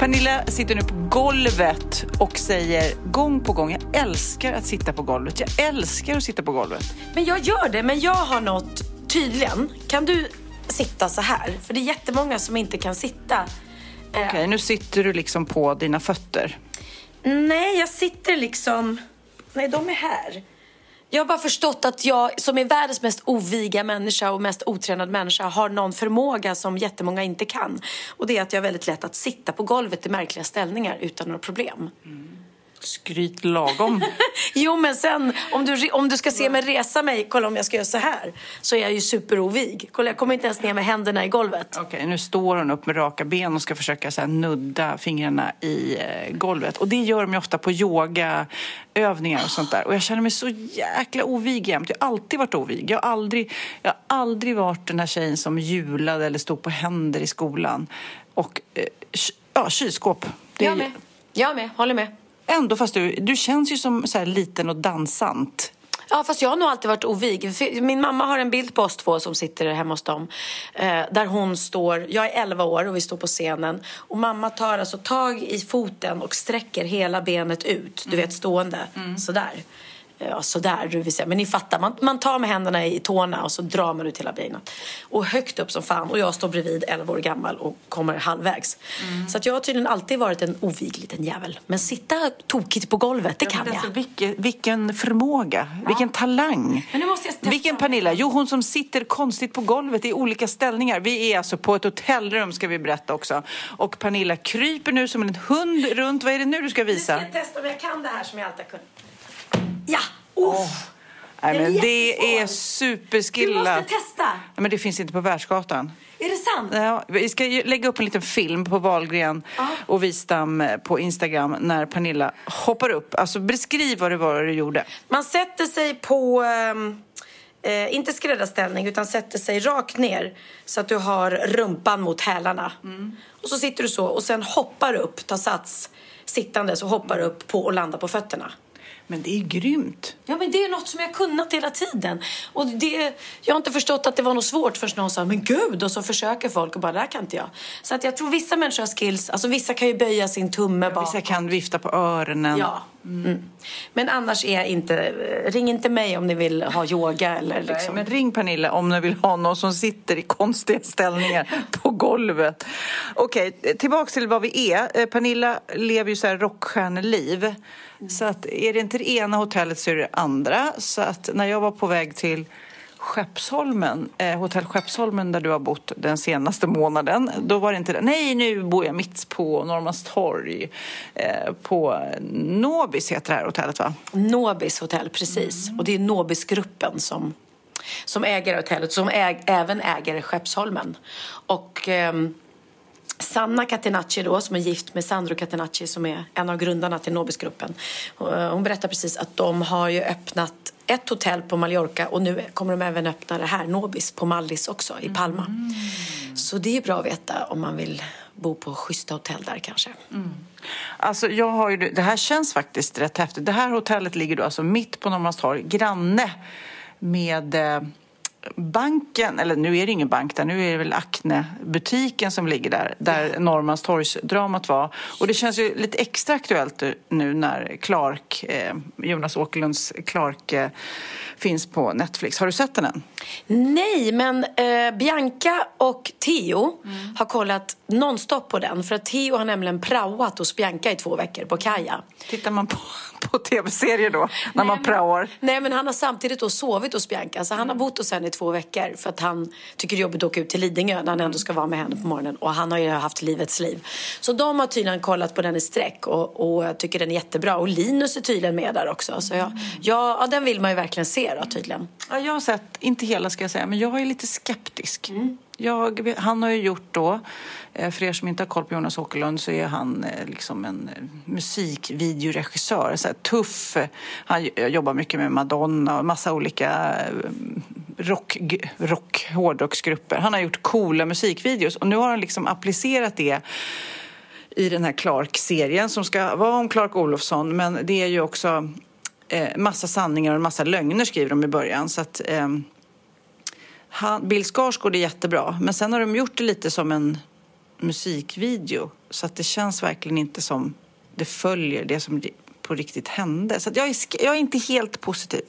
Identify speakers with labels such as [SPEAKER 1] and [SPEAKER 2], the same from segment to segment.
[SPEAKER 1] Pernilla sitter nu på golvet och säger gång på gång, jag älskar att sitta på golvet. Jag älskar att sitta på golvet.
[SPEAKER 2] Men jag gör det, men jag har något tydligen. Kan du sitta så här? För det är jättemånga som inte kan sitta.
[SPEAKER 1] Okej, okay, nu sitter du liksom på dina fötter.
[SPEAKER 2] Nej, jag sitter liksom... Nej, de är här. Jag har bara förstått att jag som är världens mest oviga människa och mest otränad människa har någon förmåga som jättemånga inte kan. Och det är att jag är väldigt lätt att sitta på golvet i märkliga ställningar utan några problem. Mm.
[SPEAKER 1] Skryt lagom.
[SPEAKER 2] jo, men sen om du, om du ska se mig resa mig, kolla om jag ska göra så här, så är jag ju superovig. Kolla, jag kommer inte ens ner med händerna i golvet.
[SPEAKER 1] Okej, okay, nu står hon upp med raka ben och ska försöka så nudda fingrarna i eh, golvet. Och det gör de ju ofta på yogaövningar och sånt där. Och jag känner mig så jäkla ovig jämt. Jag har alltid varit ovig. Jag har aldrig, jag har aldrig varit den här tjejen som julade eller stod på händer i skolan. Och eh, ja, kylskåp.
[SPEAKER 2] Det jag med. Jag med, håller med.
[SPEAKER 1] Ändå, fast du, du känns ju som så liten och dansant.
[SPEAKER 2] Ja, fast jag har nog alltid varit ovig. Min mamma har en bild på oss två som sitter hemma hos dem. Eh, där hon står, jag är 11 år och vi står på scenen. Och mamma tar alltså tag i foten och sträcker hela benet ut. Du vet, stående. Mm. Sådär ja, sådär, du vill säga. men ni fattar, man, man tar med händerna i tårna och så drar man ut hela benet. Och högt upp som fan och jag står bredvid 11 år gammal och kommer halvvägs. Mm. Så att jag har tydligen alltid varit en ovig liten jävel. Men sitta tokigt på golvet, det ja, kan alltså, jag.
[SPEAKER 1] Vilken, vilken förmåga, ja. vilken talang.
[SPEAKER 2] Men nu måste jag testa.
[SPEAKER 1] vilken Pernilla? Jo, hon som sitter konstigt på golvet i olika ställningar. Vi är alltså på ett hotellrum ska vi berätta också. Och Pernilla kryper nu som en hund runt. Vad är det nu du ska visa?
[SPEAKER 2] Nu ska jag testa om jag kan det här som jag alltid har kunnat. Ja! Oh.
[SPEAKER 1] Nej, men det är superskillat. Du
[SPEAKER 2] måste testa.
[SPEAKER 1] Nej, men det finns inte på Världsgatan.
[SPEAKER 2] Är det sant?
[SPEAKER 1] Ja, vi ska lägga upp en liten film på Valgren ah. och Wistam eh, på Instagram när Pernilla hoppar upp. Alltså beskriv vad det var du gjorde.
[SPEAKER 2] Man sätter sig på, ehm, eh, inte skräddarställning, utan sätter sig rakt ner så att du har rumpan mot hälarna. Mm. Och så sitter du så och sen hoppar upp, tar sats sittandes och hoppar upp på och landar på fötterna.
[SPEAKER 1] Men det är grymt.
[SPEAKER 2] Ja, men det är något som jag kunnat hela tiden. Och det, jag har inte förstått att det var något svårt förrän någon sa men gud och så försöker folk och bara det här kan inte jag. Så att jag tror vissa människor har skills, alltså vissa kan ju böja sin tumme ja,
[SPEAKER 1] Vissa kan vifta på öronen.
[SPEAKER 2] Ja. Mm. Mm. Men annars är inte, ring inte mig om ni vill ha yoga eller liksom.
[SPEAKER 1] Nej, men ring Pernilla om ni vill ha någon som sitter i konstiga ställningar på golvet. Okej, okay, tillbaks till vad vi är. Eh, Pernilla lever ju så här rockstjärneliv. Så att är det inte det ena hotellet så är det det andra. Så att när jag var på väg till Skeppsholmen, eh, hotell Skeppsholmen där du har bott den senaste månaden. Då var det inte det. Nej, nu bor jag mitt på Norrmalmstorg. Eh, på Nobis heter det här hotellet va?
[SPEAKER 2] Nobis hotell, precis. Mm. Och det är Nobisgruppen som, som äger hotellet, som äg, även äger Skeppsholmen. Och... Ehm, Sanna Catenacci då, som är gift med Sandro Catenacci som är en av grundarna till Nobisgruppen. Eh, hon berättar precis att de har ju öppnat ett hotell på Mallorca och nu kommer de även öppna det här, Nobis, på Mallis också, i Palma. Mm. Så det är bra att veta om man vill bo på schyssta hotell där kanske. Mm.
[SPEAKER 1] Alltså jag har ju, det här känns faktiskt rätt häftigt. Det här hotellet ligger då alltså mitt på Norrmalmstorg, granne med eh, banken, eller nu är det ingen bank där, nu är det väl Acne-butiken som ligger där, där Norrmalmstorgsdramat var. Och det känns ju lite extra aktuellt nu när Clark, eh, Jonas Åkerlunds Clark eh, finns på Netflix. Har du sett den än?
[SPEAKER 2] Nej, men eh, Bianca och Theo mm. har kollat nonstop på den. För att Theo har nämligen praoat hos Bianca i två veckor på Kaja.
[SPEAKER 1] Tittar man på, på tv-serier då, när nej, man praoar?
[SPEAKER 2] Nej, men han har samtidigt då sovit hos Bianca. Så han har bott hos henne i två veckor för att han tycker det är jobbigt att åka ut till Lidingö när han ändå ska vara med henne på morgonen. Och han har ju haft livets liv. Så de har tydligen kollat på den i sträck och, och tycker den är jättebra. Och Linus är tydligen med där också. Så jag, ja, ja, den vill man ju verkligen se då tydligen.
[SPEAKER 1] Ja, jag har sett, inte hela ska jag säga, men jag är lite skeptisk. Mm. Jag, han har ju gjort då, eh, för er som inte har koll på Jonas Åkerlund så är han eh, liksom en eh, musikvideoregissör. Så här, tuff, han jobbar mycket med Madonna och massa olika rock, rock, hårdrocksgrupper. Han har gjort coola musikvideos och nu har han liksom applicerat det i den här Clark-serien som ska vara om Clark Olofsson men det är ju också eh, massa sanningar och en massa lögner skriver de i början. Så att, eh, han, Bill Skarsgård är jättebra, men sen har de gjort det lite som en musikvideo. Så att det känns verkligen inte som det följer det som på riktigt hände. Så jag, är, jag är inte helt positiv.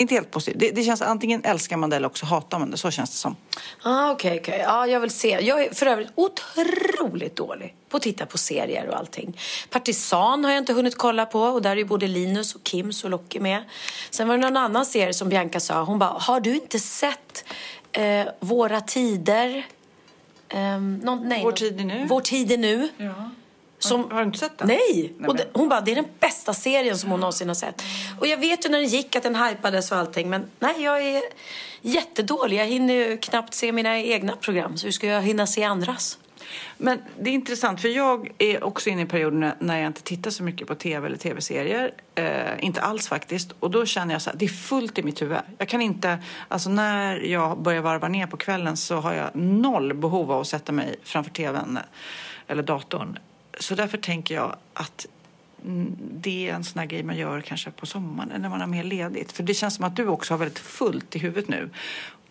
[SPEAKER 1] Inte helt positiv. Det, det, känns antingen älskar man det eller också hatar man det. Så känns det som.
[SPEAKER 2] Ah, Okej, okay, okay, ja, jag vill se. Jag är för övrigt otroligt dålig på att titta på serier och allting. Partisan har jag inte hunnit kolla på och där är ju både Linus och Kim och Locke med. Sen var det någon annan serie som Bianca sa. Hon bara, har du inte sett eh, Våra tider?
[SPEAKER 1] Eh, någon, nej, Vår tid är nu?
[SPEAKER 2] Vår tid är nu.
[SPEAKER 1] Ja. Som, har, du inte sett den?
[SPEAKER 2] Nej! nej det, hon bara, det är den bästa serien som hon någonsin har sett. Och jag vet ju när den gick att den hypades och allting. Men nej, jag är jättedålig. Jag hinner ju knappt se mina egna program. Så hur ska jag hinna se andras?
[SPEAKER 1] Men det är intressant, för jag är också inne i perioder när jag inte tittar så mycket på tv eller tv-serier. Eh, inte alls faktiskt. Och då känner jag så här, det är fullt i mitt huvud. Jag kan inte, alltså när jag börjar varva ner på kvällen så har jag noll behov av att sätta mig framför tvn eller datorn så därför tänker jag att det är en sån här grej man gör kanske på sommaren när man har mer ledigt. För det känns som att du också har väldigt fullt i huvudet nu.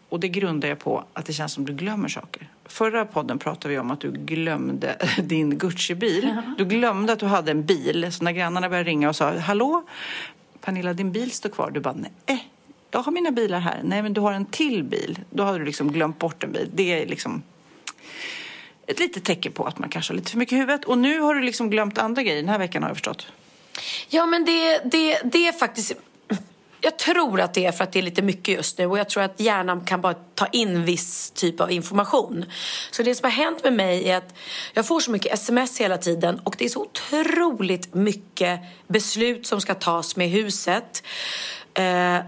[SPEAKER 1] Och det grundar jag på att det känns som du glömmer saker. Förra podden pratade vi om att du glömde din Gucci-bil. Du glömde att du hade en bil. Så när grannarna började ringa och sa Hallå, Pernilla din bil står kvar. Du bara nej, jag har mina bilar här. Nej, men du har en till bil. Då har du liksom glömt bort en bil. Det är liksom ett litet tecken på att man kanske har lite för mycket i huvudet. Och nu har du liksom glömt andra grejer den här veckan har jag förstått.
[SPEAKER 2] Ja, men det, det, det är faktiskt... Jag tror att det är för att det är lite mycket just nu och jag tror att hjärnan kan bara ta in viss typ av information. Så det som har hänt med mig är att jag får så mycket sms hela tiden och det är så otroligt mycket beslut som ska tas med huset.
[SPEAKER 1] Eh,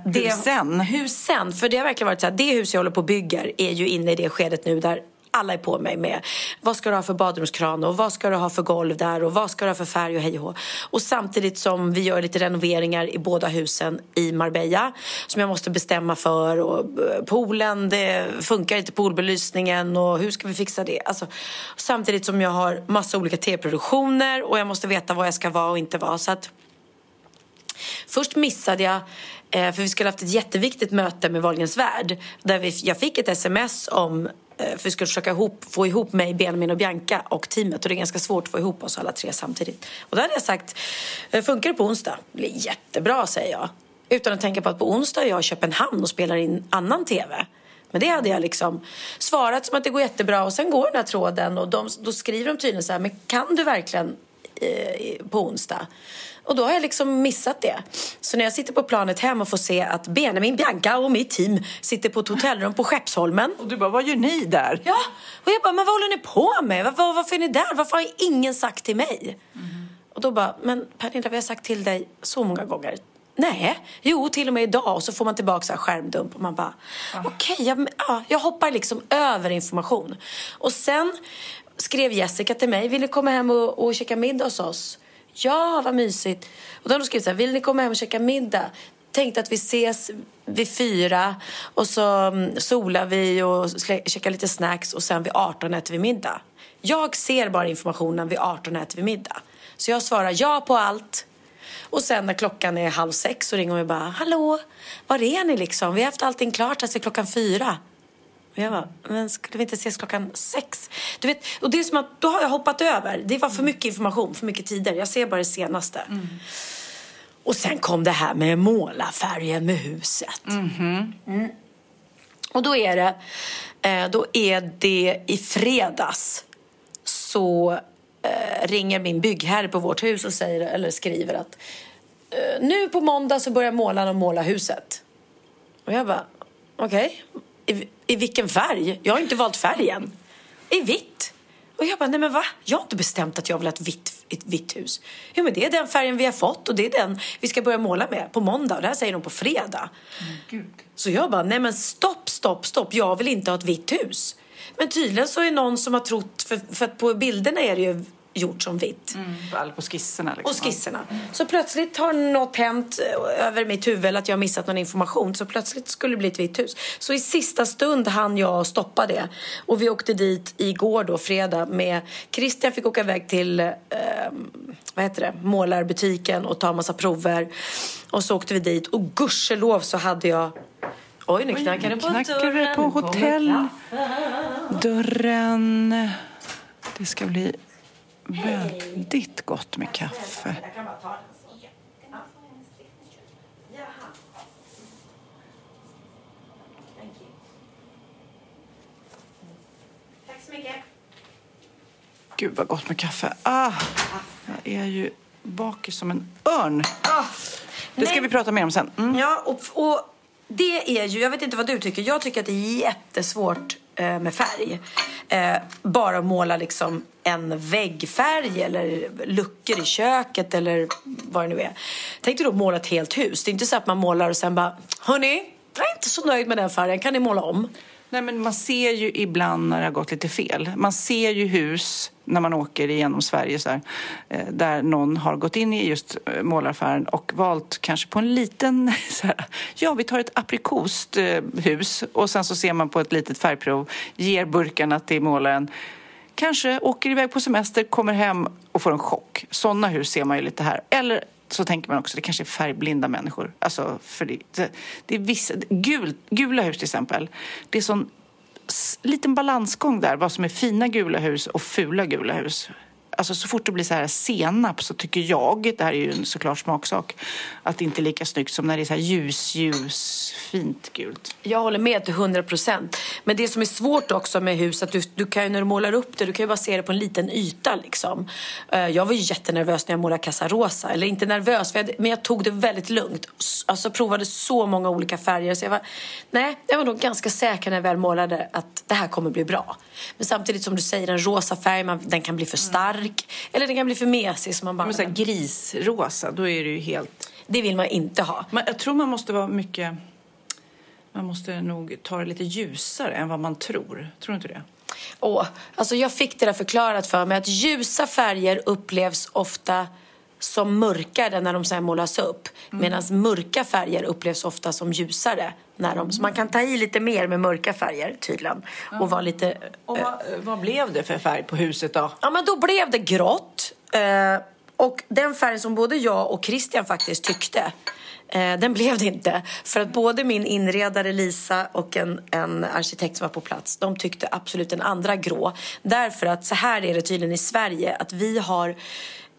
[SPEAKER 1] det, husen?
[SPEAKER 2] Husen. För det har verkligen varit så här, det hus jag håller på och bygger är ju inne i det skedet nu där alla är på mig med vad ska du ha för badrumskran och vad ska du ha för golv där och vad ska du ha för färg och hej och Och samtidigt som vi gör lite renoveringar i båda husen i Marbella som jag måste bestämma för och eh, poolen, det funkar inte poolbelysningen och hur ska vi fixa det? Alltså, samtidigt som jag har massa olika tv-produktioner och jag måste veta vad jag ska vara och inte vara. Så att Först missade jag, eh, för vi skulle haft ett jätteviktigt möte med Wahlgrens värld. Där vi, jag fick ett sms om Eh, för vi skulle försöka ihop, få ihop mig, Benjamin och Bianca och teamet. Och det är ganska svårt att få ihop oss alla tre samtidigt. Och då hade jag sagt, eh, funkar det på onsdag? Det blir jättebra, säger jag. Utan att tänka på att på onsdag är jag i Köpenhamn och spelar in annan tv. Men det hade jag liksom svarat som att det går jättebra och sen går den här tråden och de, då skriver de tydligen så här, men kan du verkligen på onsdag? Och då har jag liksom missat det. Så när jag sitter på planet hem och får se att Benjamin, Bianca och mitt team sitter på ett hotellrum på Skeppsholmen.
[SPEAKER 1] Och du bara, vad gör ni där?
[SPEAKER 2] Ja, och jag bara, men vad håller ni på med? Var, varför är ni där? Varför har ingen sagt till mig? Mm. Och då bara, men Pernilla, vi har sagt till dig så många gånger. Nej, jo till och med idag. Och så får man tillbaka så skärmdump och man bara, ah. okej, okay, jag, ja, jag hoppar liksom över information. Och sen skrev Jessica till mig, vill ni komma hem och, och käka middag hos oss? Ja, vad mysigt. Och då har de skrivit så här, vill ni komma hem och käka middag? Tänkte att vi ses vid fyra och så mm, solar vi och käkar lite snacks och sen vid 18 äter vi middag. Jag ser bara informationen vid 18 äter vi middag. Så jag svarar ja på allt. Och sen när klockan är halv sex så ringer hon och bara Hallå, var är ni liksom? Vi har haft allting klart alltså klockan fyra. Och jag bara, men skulle vi inte ses klockan sex? Du vet, och det är som att då har jag hoppat över. Det var för mycket information, för mycket tider. Jag ser bara det senaste. Och sen kom det här med målarfärgen med huset. Mm. Och då är det, eh, då är det i fredags så eh, ringer min byggherre på vårt hus och säger, eller skriver att eh, nu på måndag så börjar målarna måla huset. Och jag bara, okej, I, i vilken färg? Jag har inte valt färgen. I vitt. Och jag bara, nej men va? Jag har inte bestämt att jag vill ha ett vitt, ett vitt hus. Jo men det är den färgen vi har fått och det är den vi ska börja måla med på måndag. Och det här säger de på fredag. Så jag bara, nej men stopp, stopp, stopp. Jag vill inte ha ett vitt hus. Men tydligen så är någon som har trott, för, för att på bilderna är det ju gjort som vitt.
[SPEAKER 1] Alla på skisserna liksom.
[SPEAKER 2] Och skisserna. Så plötsligt har något hänt eh, över mitt huvud att jag har missat någon information. Så plötsligt skulle det bli ett vitt hus. Så i sista stund hann jag stoppa det. Och vi åkte dit igår då, fredag, med Christian fick åka iväg till eh, vad heter det, målarbutiken och ta massa prover. Och så åkte vi dit och gudskelov så hade jag Oj, nu knackar det på
[SPEAKER 1] Knackar
[SPEAKER 2] dörren.
[SPEAKER 1] på hotell. Dörren. Det ska bli väldigt gott med kaffe. Gud vad gott med kaffe. Ah, jag är ju bakis som en örn. Ah, det ska vi prata mer om sen. Mm.
[SPEAKER 2] Ja, och, och det är ju, jag vet inte vad du tycker, jag tycker att det är jättesvårt Eh, med färg. Eh, bara måla liksom en väggfärg eller luckor i köket eller vad det nu är. Tänk dig då måla ett helt hus. Det är inte så att man målar och sen bara, hörni, jag är inte så nöjd med den färgen, kan ni måla om?
[SPEAKER 1] Nej, men man ser ju ibland när det har gått lite fel. Man ser ju hus när man åker igenom Sverige så här, eh, där någon har gått in i just eh, målaraffären och valt kanske på en liten... Så här, ja, vi tar ett aprikost eh, hus och sen så ser man på ett litet färgprov, ger burkarna till målaren kanske åker iväg på semester, kommer hem och får en chock. Sådana hus ser man ju lite här. Eller så tänker man också, det kanske är färgblinda människor. Alltså, för det, det, det är vissa, gul, gula hus till exempel. Det är sån liten balansgång där, vad som är fina gula hus och fula gula hus. Alltså så fort det blir så här senap så tycker jag, det här är ju en såklart smaksak, att det inte är lika snyggt som när det är så här ljus, ljus, fint gult.
[SPEAKER 2] Jag håller med till 100 procent. Men det som är svårt också med hus att du, du kan ju när du målar upp det, du kan ju bara se det på en liten yta liksom. Eh, jag var ju jättenervös när jag målade Casa Rosa. Eller inte nervös, men jag tog det väldigt lugnt. Alltså provade så många olika färger. Så jag var, nej, jag var nog ganska säker när jag väl målade att det här kommer bli bra. Men samtidigt som du säger, den rosa färgen, den kan bli för stark. Eller den kan bli för mesig. Så man bara,
[SPEAKER 1] Men så här grisrosa, då är det ju helt...
[SPEAKER 2] det vill man inte ha.
[SPEAKER 1] Men jag tror man måste vara mycket... Man måste nog ta det lite ljusare än vad man tror. Tror du inte det?
[SPEAKER 2] Åh, alltså jag fick det där förklarat för mig att ljusa färger upplevs ofta som mörkare när de sen målas upp. Medan mörka färger upplevs ofta som ljusare. När de, så man kan ta i lite mer med mörka färger tydligen. Och vara lite...
[SPEAKER 1] Och vad, vad blev det för färg på huset då?
[SPEAKER 2] Ja, men då blev det grått. Eh, och den färgen som både jag och Christian faktiskt tyckte eh, den blev det inte. För att både min inredare Lisa och en, en arkitekt som var på plats de tyckte absolut den andra grå. Därför att så här är det tydligen i Sverige att vi har eh,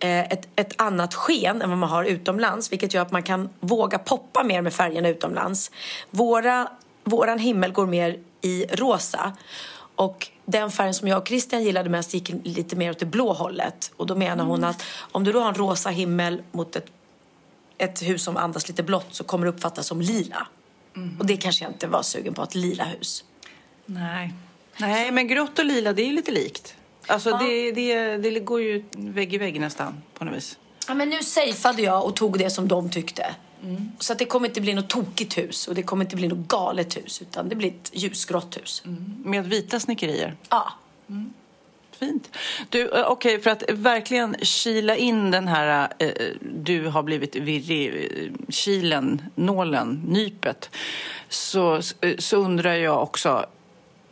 [SPEAKER 2] ett, ett annat sken än vad man har utomlands vilket gör att man kan våga poppa mer med färgerna utomlands. Våra, våran himmel går mer i rosa och den färgen som jag och Christian gillade mest gick lite mer åt det blå hållet. Och då menar hon att om du då har en rosa himmel mot ett, ett hus som andas lite blått så kommer det uppfattas som lila. Och det kanske jag inte var sugen på, ett lila hus.
[SPEAKER 1] Nej. Nej, men grått och lila, det är ju lite likt. Alltså det, det, det går ju vägg i vägg nästan på något vis.
[SPEAKER 2] Ja, men nu safeade jag och tog det som de tyckte. Så att det kommer inte bli något tokigt hus och det kommer inte bli något galet hus utan det blir ett ljusgrått hus.
[SPEAKER 1] Med vita snickerier.
[SPEAKER 2] Ja.
[SPEAKER 1] Fint. Du, eh, okej, för att verkligen kila in den här eh, du har blivit virrig, eh, kilen, nålen, nypet så, eh, så undrar jag också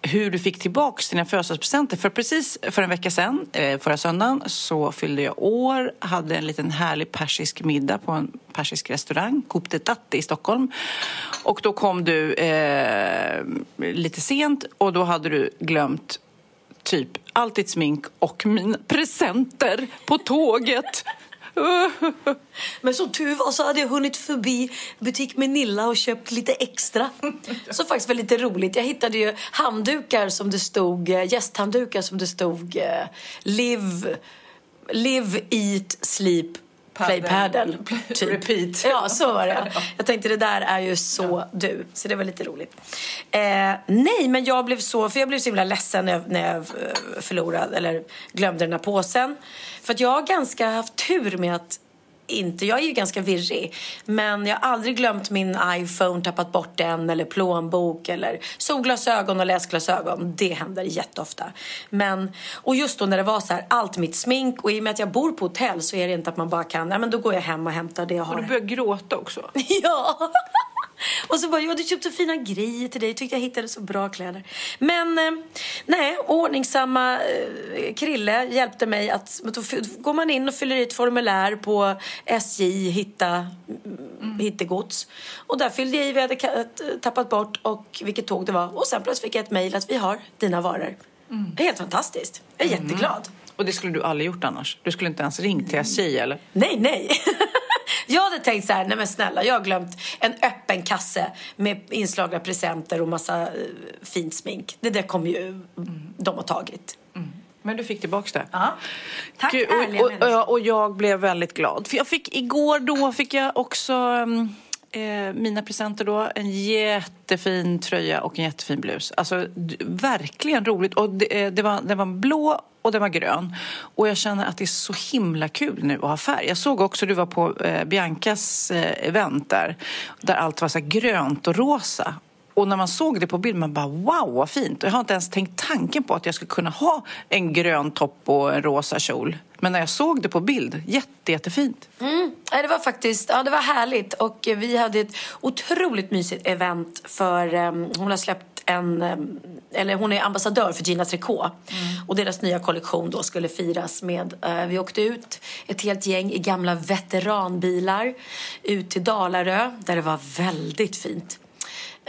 [SPEAKER 1] hur du fick tillbaka dina födelsedagspresenter. För precis för en vecka sedan, eh, förra söndagen, så fyllde jag år, hade en liten härlig persisk middag på en persisk restaurang, Coop de Tatti i Stockholm. Och då kom du eh, lite sent och då hade du glömt typ allt ditt smink och mina presenter på tåget.
[SPEAKER 2] Men som tur var så hade jag hunnit förbi butik Menilla och köpt lite extra. Så faktiskt var lite roligt. Jag hittade ju handdukar som det stod, eh, gästhanddukar som det stod eh, Live, live eat, sleep, play paddle. Typ.
[SPEAKER 1] Repeat.
[SPEAKER 2] Ja, så var det. Jag tänkte det där är ju så du. Så det var lite roligt. Eh, nej, men jag blev så, för jag blev så himla ledsen när jag, när jag eh, förlorade eller glömde den här påsen. För att jag har ganska haft tur med att inte, jag är ju ganska virrig men jag har aldrig glömt min iPhone, tappat bort den eller plånbok eller solglasögon och läsglasögon. Det händer jätteofta. Men, och just då när det var så här, allt mitt smink och i och med att jag bor på hotell så är det inte att man bara kan, ja men då går jag hem och hämtar det jag har.
[SPEAKER 1] Och du började gråta också.
[SPEAKER 2] ja! Och så bara, jag hade köpt så fina grejer till dig. Tyckte jag hittade så bra kläder. Men eh, nej, ordningsamma eh, Krille hjälpte mig att... Då går man in och fyller i ett formulär på SJ, hitta mm. hittegods. Och där fyllde jag i jag hade tappat bort och vilket tåg det var. Och sen plötsligt fick jag ett mejl att vi har dina varor. Mm. Helt fantastiskt. Jag är mm. jätteglad.
[SPEAKER 1] Och det skulle du aldrig gjort annars? Du skulle inte ens ringt till SJ eller?
[SPEAKER 2] Nej, nej. Jag hade tänkt så här, nej men snälla, jag har glömt en öppen kasse med inslagna presenter och massa uh, fint smink. Det där kommer ju mm. de ha tagit. Mm.
[SPEAKER 1] Men du fick tillbaka det?
[SPEAKER 2] Ja. Tack
[SPEAKER 1] Gud, och, och, och, jag blev väldigt glad. För jag fick igår då fick jag också um, eh, mina presenter då. En jättefin tröja och en jättefin blus. Alltså verkligen roligt. Och det, eh, det var, den var blå och den var grön. Och jag känner att det är så himla kul nu att ha färg. Jag såg också, du var på eh, Biancas eh, event där, där allt var så grönt och rosa. Och när man såg det på bild, man bara wow vad fint. Jag har inte ens tänkt tanken på att jag skulle kunna ha en grön topp och en rosa kjol. Men när jag såg det på bild, jätte, jättefint.
[SPEAKER 2] Mm. Det var faktiskt ja, det var härligt. Och vi hade ett otroligt mysigt event för um, hon har släppt en, um, eller hon är ambassadör för Gina Tricot. Mm. Och deras nya kollektion då skulle firas med, uh, vi åkte ut ett helt gäng i gamla veteranbilar ut till Dalarö där det var väldigt fint.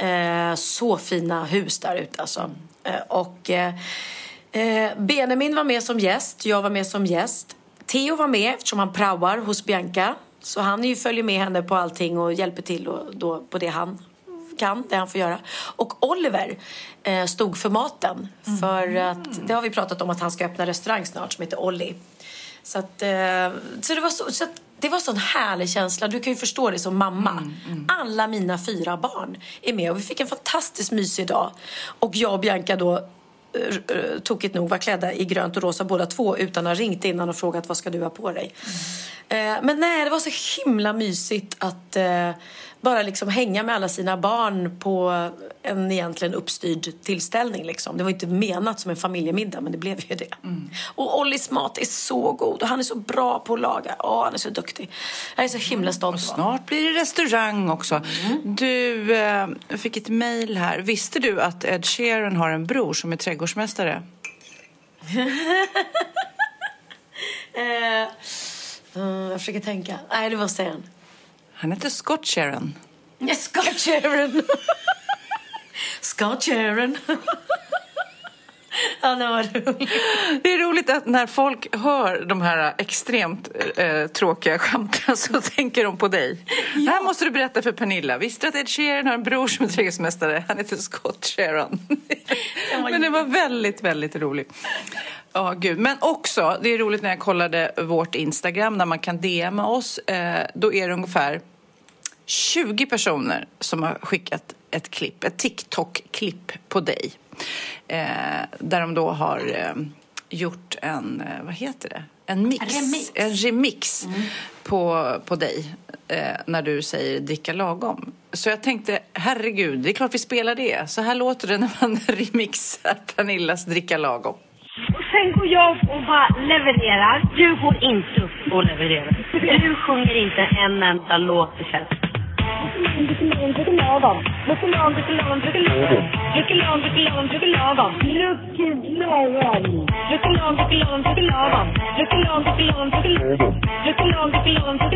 [SPEAKER 2] Uh, så fina hus där ute alltså. Uh, och Eh, Benjamin var med som gäst, jag var med som gäst. Theo var med eftersom han praoar hos Bianca. Så han ju följer med henne på allting och hjälper till och då på det han kan, det han får göra. Och Oliver eh, stod för maten. Mm. För att, det har vi pratat om att han ska öppna restaurang snart som heter Olli. Så, att, eh, så det var så, så att, det var sån härlig känsla. Du kan ju förstå det som mamma. Mm, mm. Alla mina fyra barn är med och vi fick en fantastiskt mysig dag. Och jag och Bianca då Eh, tokigt nog var klädda i grönt och rosa båda två utan att ha ringt innan och frågat vad ska du ha på dig. Mm. Men nej, det var så himla mysigt att eh, bara liksom hänga med alla sina barn på en egentligen uppstyrd tillställning. Liksom. Det var inte menat som en familjemiddag, men det blev ju det. Mm. Och Ollis mat är så god och han är så bra på att laga. Åh, han är så duktig. Jag är så himla stolt. Och
[SPEAKER 1] snart blir det restaurang också. Mm. Du eh, fick ett mejl här. Visste du att Ed Sheeran har en bror som är trädgårdsmästare?
[SPEAKER 2] eh, uh, jag försöker tänka. Nej, det var sen.
[SPEAKER 1] Han heter Scott Sharon.
[SPEAKER 2] Ja, Scott Sharon. Scott Sharon. Ja, det var roligt.
[SPEAKER 1] Det är roligt att när folk hör de här extremt eh, tråkiga skämten så tänker de på dig. Ja. Det här måste du berätta för Pernilla. Visste du att Ed Sheeran har en bror som är trädgårdsmästare? Han heter Scott Sharon. Men det var väldigt, väldigt roligt. Ja, gud. Men också, det är roligt när jag kollade vårt Instagram där man kan DMa oss. Eh, då är det ungefär 20 personer som har skickat ett klipp, ett TikTok-klipp på dig. Eh, där de då har eh, gjort en, vad heter det? En mix.
[SPEAKER 2] Remix.
[SPEAKER 1] En remix mm. på, på dig när du säger dricka lagom. Så jag tänkte, herregud, det är klart vi spelar det. Så här låter det när man remixar Pernillas dricka lagom.
[SPEAKER 3] Och sen går jag och bara levererar. Du går inte upp och levererar. Du sjunger inte en enda låt i fest. Lite lång, lite lagom. Lite lång, lite lång, lite lagom. Lite lång, lite lagom. Lagom. Lagom. Lagom. Lagom.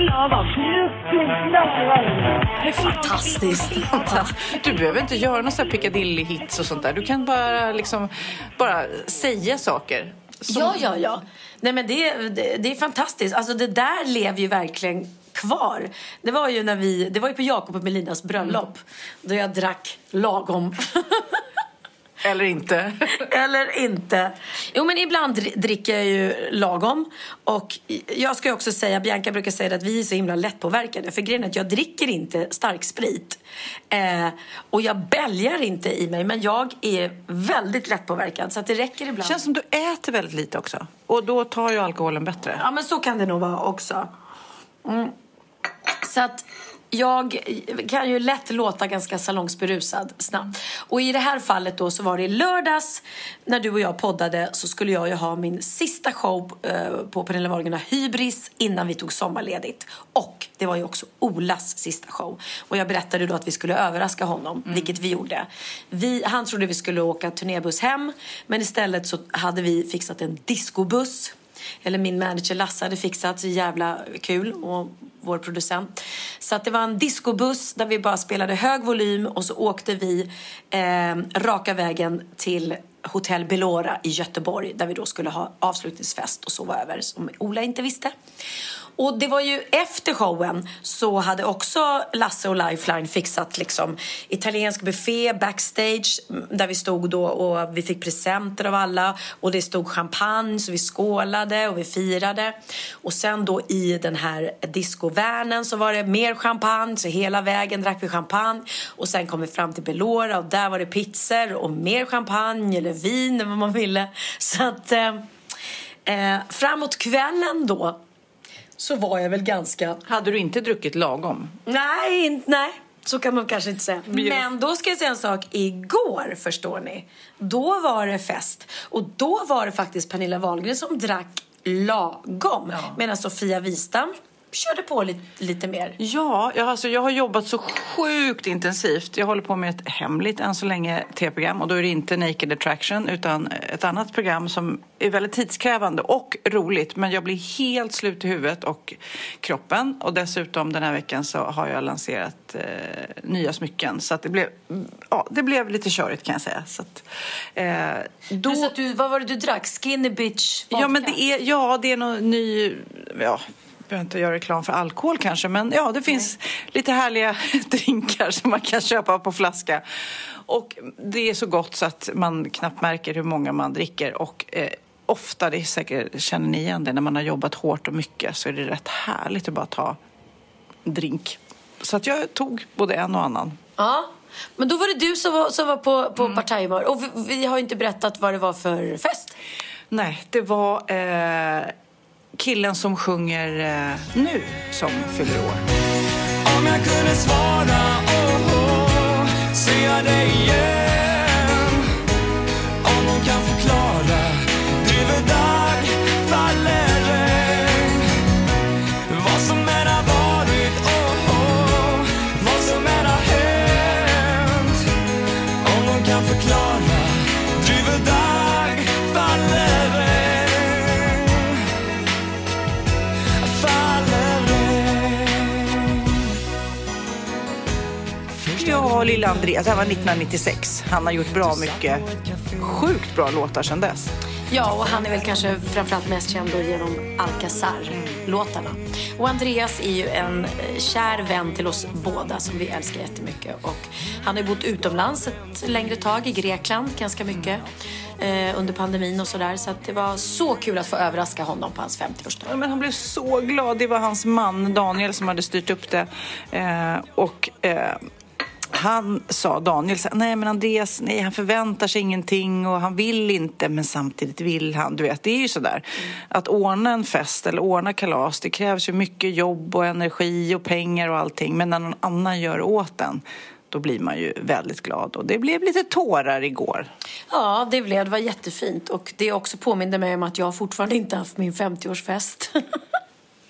[SPEAKER 3] Lagom.
[SPEAKER 2] Det är fantastiskt.
[SPEAKER 1] Du behöver inte göra några så här Piccadilly-hits och sånt där. Du kan bara, liksom, bara säga saker. Som-
[SPEAKER 2] Ja, ja, ja. Nej, men det, det, det är fantastiskt. Alltså, det där lever ju verkligen kvar. Det var ju när vi, det var ju på Jakob och Melinas bröllop. Då jag drack lagom.
[SPEAKER 1] Eller inte.
[SPEAKER 2] Eller inte. Jo, men ibland dri- dricker jag ju lagom. Och jag ska också säga, Bianca brukar säga att vi är så himla lättpåverkade. För grejen är att jag dricker inte starksprit. Eh, och jag bälgar inte i mig, men jag är väldigt lättpåverkad. Så att det räcker ibland.
[SPEAKER 1] Det känns som du äter väldigt lite också. Och då tar ju alkoholen bättre.
[SPEAKER 2] Ja, men så kan det nog vara också. Mm. Så att jag kan ju lätt låta ganska salongsberusad snabbt. Och i det här fallet då så var det i lördags när du och jag poddade så skulle jag ju ha min sista show eh, på Pernilla Wahlgren Hybris innan vi tog sommarledigt. Och det var ju också Olas sista show. Och jag berättade då att vi skulle överraska honom, vilket vi gjorde. Vi, han trodde vi skulle åka turnébuss hem men istället så hade vi fixat en discobuss eller min manager Lasse hade fixat, så jävla kul och vår producent. Så att det var en discobuss där vi bara spelade hög volym och så åkte vi eh, raka vägen till Hotell Belora i Göteborg där vi då skulle ha avslutningsfest och sova över som Ola inte visste. Och det var ju efter showen så hade också Lasse och Lifeline fixat liksom italiensk buffé backstage mm, där vi stod då och vi fick presenter av alla och det stod champagne så vi skålade och vi firade. Och sen då i den här discovanen så var det mer champagne så hela vägen drack vi champagne och sen kom vi fram till Belora och där var det pizzor och mer champagne eller vin eller vad man ville. Så att eh, eh framåt kvällen då så var jag väl ganska...
[SPEAKER 1] Hade du inte druckit lagom?
[SPEAKER 2] Nej, inte, nej. Så kan man kanske inte säga. Men då ska jag säga en sak. Igår, förstår ni, då var det fest. Och då var det faktiskt Pernilla Wahlgren som drack lagom.
[SPEAKER 1] Ja.
[SPEAKER 2] Medan Sofia Wistam körde på lite, lite mer.
[SPEAKER 1] Ja, jag, alltså, jag har jobbat så sjukt intensivt. Jag håller på med ett hemligt, än så länge, tv-program. Och då är det inte Naked Attraction utan ett annat program som är väldigt tidskrävande och roligt. Men jag blir helt slut i huvudet och kroppen. Och dessutom den här veckan så har jag lanserat eh, nya smycken. Så det, blev, ja, det blev lite körigt kan jag säga. Så att, eh, då...
[SPEAKER 2] Så att du, vad var det du drack? Skinny bitch vodka?
[SPEAKER 1] Ja, men det är, ja, det är någon ny... Ja, behöver inte göra reklam för alkohol kanske, men ja, det finns lite härliga drinkar som man kan köpa på flaska. Och det är så gott så att man knappt märker hur många man dricker. Och eh, ofta, det säkert, känner ni igen det, när man har jobbat hårt och mycket så är det rätt härligt att bara ta drink. Så att jag tog både en och annan.
[SPEAKER 2] Ja. Men då var det du som var, som var på, på
[SPEAKER 1] Mm.
[SPEAKER 2] partajhumör. Och vi, vi har ju inte berättat vad det var för fest.
[SPEAKER 1] Nej, det var eh, killen som sjunger eh, nu som fyller år.
[SPEAKER 4] Om jag kunde svara oh, oh, ser jag dig igen Om hon kan förklara
[SPEAKER 1] Ja, lilla Andreas. Det här var 1996. Han har gjort bra mycket, sjukt bra låtar sedan dess.
[SPEAKER 2] Ja, och han är väl kanske framförallt mest känd då genom Alcazar-låtarna. Och Andreas är ju en kär vän till oss båda som vi älskar jättemycket. Och han har bott utomlands ett längre tag, i Grekland ganska mycket, eh, under pandemin och sådär. Så att det var så kul att få överraska honom på hans 50-årsdag.
[SPEAKER 1] Ja, Men han blev så glad. Det var hans man Daniel som hade styrt upp det. Eh, och eh, han sa, Daniel, sa, nej men Andreas, nej han förväntar sig ingenting och han vill inte men samtidigt vill han. Du vet, det är ju sådär. Att ordna en fest eller ordna kalas, det krävs ju mycket jobb och energi och pengar och allting. Men när någon annan gör åt en, då blir man ju väldigt glad. Och det blev lite tårar igår.
[SPEAKER 2] Ja, det blev det. var jättefint. Och det också påminde mig om att jag fortfarande inte haft min 50-årsfest.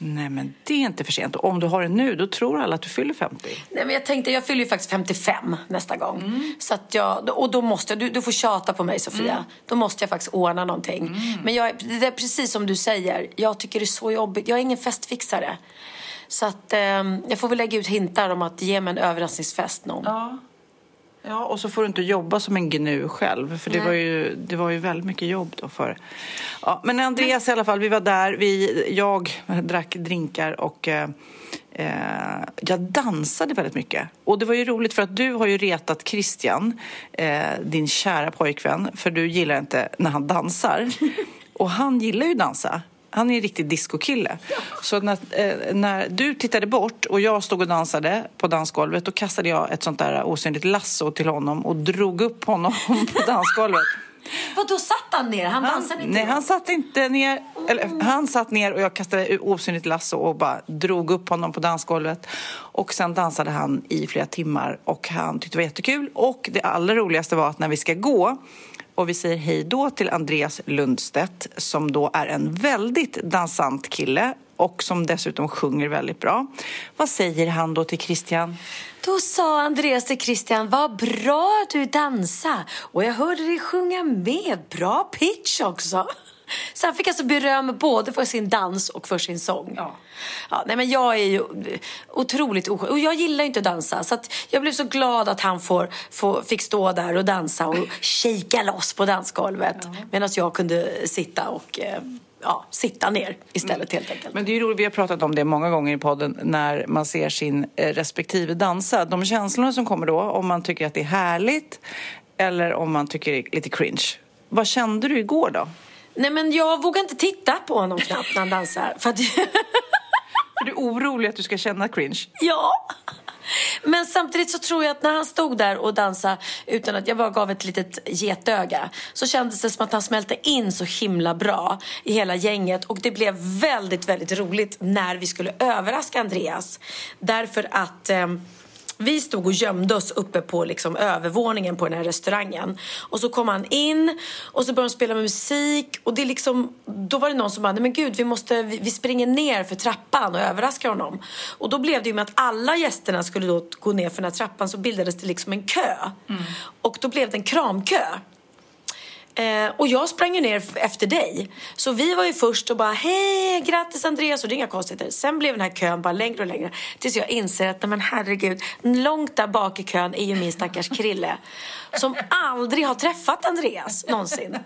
[SPEAKER 1] Nej, men det är inte för sent. Och om du har det nu, då tror alla att du fyller 50.
[SPEAKER 2] Nej, men jag tänkte, jag fyller ju faktiskt 55 nästa gång. Så att jag, och då måste jag, du, du får tjata på mig Sofia. Då måste jag faktiskt ordna någonting. Men jag, det är precis som du säger, jag tycker det är så jobbigt. Jag är ingen festfixare. Så att ehm, jag får väl lägga ut hintar om att ge mig en överraskningsfest någon.
[SPEAKER 1] Ja. Ja, och så får du inte jobba som en gnu själv, för det
[SPEAKER 2] Nej.
[SPEAKER 1] var, ju, det var ju väldigt mycket jobb då för. Ja, men Andreas i alla fall, vi var där, vi, jag drack drinkar och eh, eh, jag dansade väldigt mycket. Och det var ju roligt för att du har ju retat Christian, eh, din kära pojkvän, för du gillar inte när han dansar. Och han gillar ju dansa. Han är en riktig discokille. Så när, eh, när du tittade bort och jag stod och dansade på dansgolvet då kastade jag ett sånt där osynligt lasso till honom och drog upp honom på dansgolvet.
[SPEAKER 2] Vad då satt han ner? Han dansade
[SPEAKER 1] Han,
[SPEAKER 2] inte?
[SPEAKER 1] nej, han satt inte ner. Eller, han satt ner och jag kastade osynligt lasso och bara drog upp honom på dansgolvet. Och sen dansade han i flera timmar och han tyckte det var jättekul. Och det allra roligaste var att när vi ska gå och vi säger hej då till Andreas Lundstedt som då är en väldigt dansant kille och som dessutom sjunger väldigt bra. Vad säger han då till Christian?
[SPEAKER 2] Då sa Andreas till Christian, vad bra du dansar. Och jag hörde dig sjunga med. Bra pitch också. Så han fick alltså beröm både för sin dans och för sin sång.
[SPEAKER 1] Ja.
[SPEAKER 2] Ja, nej men jag är ju otroligt oskön. Och jag gillar ju inte att dansa. Så att jag blev så glad att han får, får, fick stå där och dansa och shaka loss på dansgolvet. Medan jag kunde sitta och eh, ja, sitta ner istället helt enkelt.
[SPEAKER 1] Men det är roligt, vi har pratat om det många gånger i podden när man ser sin eh, respektive dansa. De känslorna som kommer då, om man tycker att det är härligt eller om man tycker det är lite cringe. Vad kände du igår då?
[SPEAKER 2] Nej men jag vågar inte titta på honom knappt när han dansar. För att
[SPEAKER 1] För du är orolig att du ska känna cringe.
[SPEAKER 2] Ja. Men samtidigt så tror jag att när han stod där och dansade utan att jag bara gav ett litet getöga så kändes det som att han smälte in så himla bra i hela gänget och det blev väldigt, väldigt roligt när vi skulle överraska Andreas. Därför att ehm, vi stod och gömde oss uppe på liksom övervåningen på den här restaurangen. Och så kom han in och så började de spela musik. Och det liksom, då var det någon som bara, nej men gud, vi, måste, vi, springer ner för trappan och överraskar honom. Och då blev det ju med att alla gästerna skulle då gå ner för den här trappan så bildades det liksom en kö. Och då blev det en kramkö. Eh, och jag sprang ju ner efter dig. Så vi var ju först och bara hej, grattis Andreas och det är inga konstigheter. Sen blev den här kön bara längre och längre. Tills jag inser att nej, men herregud, långt där bak i kön är ju min stackars Krille. Som aldrig har träffat Andreas någonsin.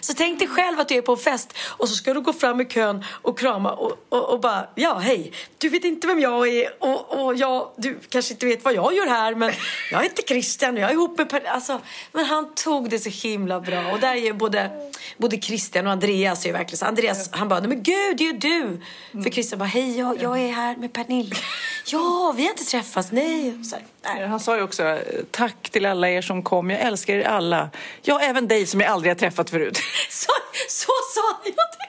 [SPEAKER 2] Så tänk dig själv att du är på en fest och så ska du gå fram i kön och krama och, och, och bara ja hej, du vet inte vem jag är och, och jag, du kanske inte vet vad jag gör här men jag heter Christian och jag är ihop med per... alltså, Men han tog det så himla bra och där är både, både Christian och Andreas är ju verkligen så. Andreas han bara, men gud det är ju du! För Christian bara, hej jag, jag är här med Pernilla. Ja, vi har inte träffats, nej. Så här, nej.
[SPEAKER 1] Han sa ju också eh, tack till alla er som kom. Jag älskar er alla. Ja, även dig som jag aldrig har träffat förut.
[SPEAKER 2] Så, så sa jag det.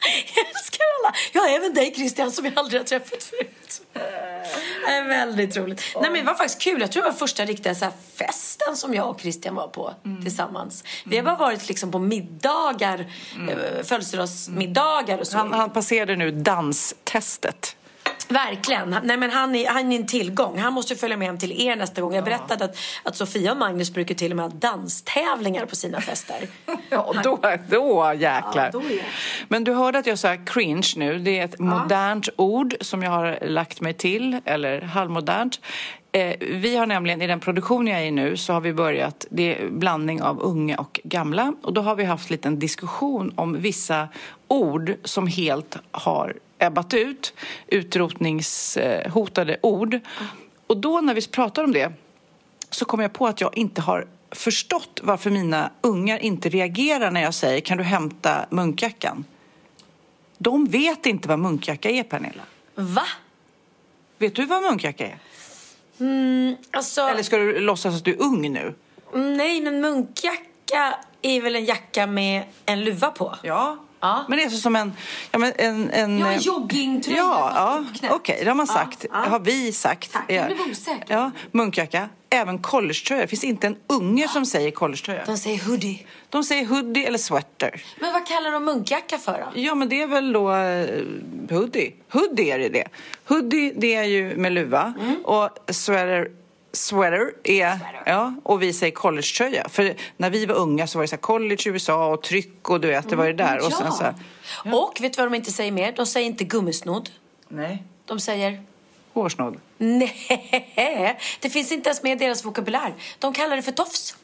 [SPEAKER 2] Jag älskar alla. Ja, även dig Christian som jag aldrig har träffat förut. Det är väldigt roligt. Nej, men det var faktiskt kul. Jag tror det var första riktiga så festen som jag och Christian var på tillsammans. Vi har bara varit liksom på middagar, mm. födelsedagsmiddagar och så.
[SPEAKER 1] Han, han passerade nu danstestet.
[SPEAKER 2] Verkligen. Nej, men han, är, han är en tillgång. Han måste följa med hem till er nästa gång. Jag berättade att, att Sofia och Magnus brukar till och med ha danstävlingar på sina fester.
[SPEAKER 1] Ja, då, då jäklar.
[SPEAKER 2] Ja, då är-
[SPEAKER 1] Men du hörde att jag sa cringe nu. Det är ett modernt ord som jag har lagt mig till, eller halvmodernt. Eh, vi har nämligen, i den produktion jag är i nu, så har vi börjat, det är blandning av unga och gamla. Och då har vi haft en diskussion om vissa ord som helt har ebbat ut, utrotningshotade ord. Och då när vi pratar om det så kom jag på att jag inte har förstått varför mina ungar inte reagerar när jag säger kan du hämta munkjackan? De vet inte vad munkjacka är, Pernilla.
[SPEAKER 2] Va?
[SPEAKER 1] Vet du vad munkjacka är?
[SPEAKER 2] Alltså,
[SPEAKER 1] Eller ska du låtsas att du är ung nu?
[SPEAKER 2] nej, men munkjacka är väl en jacka med en luva på?
[SPEAKER 1] Ja.
[SPEAKER 2] Ja.
[SPEAKER 1] Men det är så som en... Ja, men en, en
[SPEAKER 2] Ja, en joggingtröja
[SPEAKER 1] Ja, ja okej, det har man sagt.
[SPEAKER 2] ja.
[SPEAKER 1] har vi sagt.
[SPEAKER 2] Tack, jag blev osäker.
[SPEAKER 1] Ja, munkjacka. Även collegetröja. Det finns inte en unge som säger collegetröja.
[SPEAKER 2] De säger hoodie.
[SPEAKER 1] De säger hoodie eller sweater.
[SPEAKER 2] Men vad kallar de munkjacka för då?
[SPEAKER 1] Ja, men det är väl då eh, hoodie. Hoodie är det det. Hoodie, det är ju med luva.
[SPEAKER 2] Mm.
[SPEAKER 1] Och sweater, sweater är... Ja, och vi säger collegetröja. För när vi var unga så var det så college i USA och tryck och du vet, det var det där. Och sen så här,
[SPEAKER 2] Och vet du vad de inte säger mer? De säger inte gummisnodd.
[SPEAKER 1] nej,
[SPEAKER 2] De säger
[SPEAKER 1] hårsnodd.
[SPEAKER 2] nej. Det finns inte ens med i deras vokabulär. De kallar det för tofs.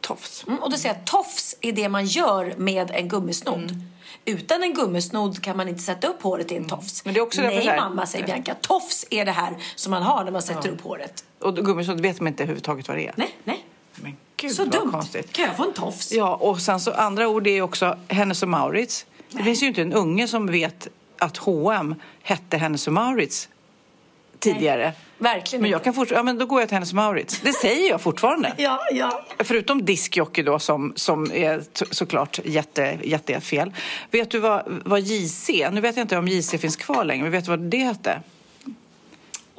[SPEAKER 1] Tofs.
[SPEAKER 2] Mm, och då säger jag tofs är det man gör med en gummisnodd.
[SPEAKER 1] Mm.
[SPEAKER 2] Utan en gummisnodd kan man inte sätta upp håret i en tofs.
[SPEAKER 1] Men det är också därför
[SPEAKER 2] Nej mamma, säger Bianca. Tofs är det här som man har när man sätter upp håret.
[SPEAKER 1] Och gummisnodd vet man inte överhuvudtaget vad det är.
[SPEAKER 2] Nej, nej.
[SPEAKER 1] Men gud
[SPEAKER 2] Så
[SPEAKER 1] vad
[SPEAKER 2] dumt.
[SPEAKER 1] konstigt.
[SPEAKER 2] Kan jag få en tofs?
[SPEAKER 1] Ja, och sen så andra ord är också Hennes och Maurits. Det finns ju inte en unge som vet att H&M hette Hennes och Maurits tidigare.
[SPEAKER 2] Verkligen
[SPEAKER 1] Men jag kan fortsätta, ja men då går jag till Hennes Maurits. Det säger jag fortfarande.
[SPEAKER 2] Ja, ja.
[SPEAKER 1] Förutom diskjockey då som, som är såklart jätte, jätte fel. Vet du vad, vad JC, nu vet jag inte om JC finns kvar längre, men vet du vad det hette?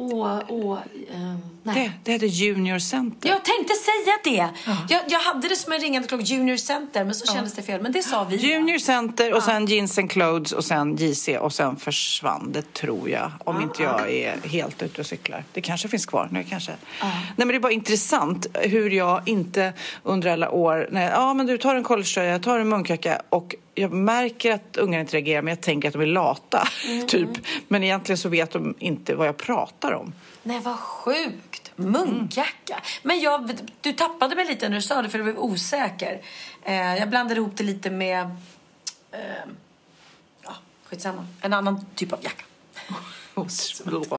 [SPEAKER 2] Åh, åh, ehm, nej.
[SPEAKER 1] Det, det hette Junior Center.
[SPEAKER 2] Jag tänkte säga det. Jag, jag hade det som en ringande klocka, Junior Center, men så kändes det fel. Men det sa vi.
[SPEAKER 1] Junior Center och sen Jeans and Clothes och sen JC och sen försvann det tror jag. Om inte jag är helt ute och cyklar. Det kanske finns kvar nu kanske. Nej men det är bara intressant hur jag inte under alla år, när, ja men du tar en collegetröja, jag tar en munkjacka och jag märker att ungarna inte reagerar men jag tänker att de är lata. typ. Men egentligen så vet de inte vad jag pratar om.
[SPEAKER 2] Nej, vad sjukt. Munkjacka. Men jag, du tappade mig lite när du sa det, för du blev osäker. Eh, jag blandade ihop det lite med... Eh, ja, skitsamma. En annan typ av jacka.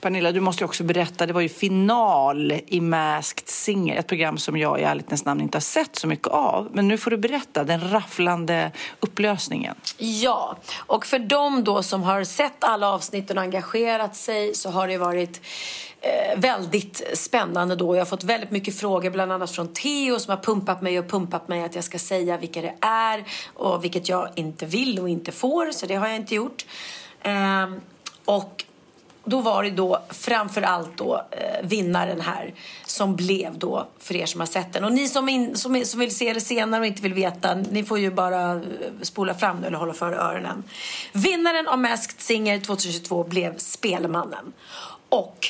[SPEAKER 5] Pernilla, du måste också berätta, det var ju final i Masked Singer, ett program som jag i ärlighetens namn inte har sett så mycket av. Men nu får du berätta den rafflande upplösningen.
[SPEAKER 2] Ja, och för dem då som har sett alla avsnitten och engagerat sig så har det varit eh, väldigt spännande då. Jag har fått väldigt mycket frågor, bland annat från Theo som har pumpat mig och pumpat mig att jag ska säga vilka det är och vilket jag inte vill och inte får, så det har jag inte gjort. Eh, och då var det då framför allt då eh, vinnaren här som blev då för er som har sett den. Och ni som, in, som, som vill se det senare och inte vill veta, ni får ju bara eh, spola fram nu eller hålla för öronen. Vinnaren av Masked Singer 2022 blev Spelmannen. Och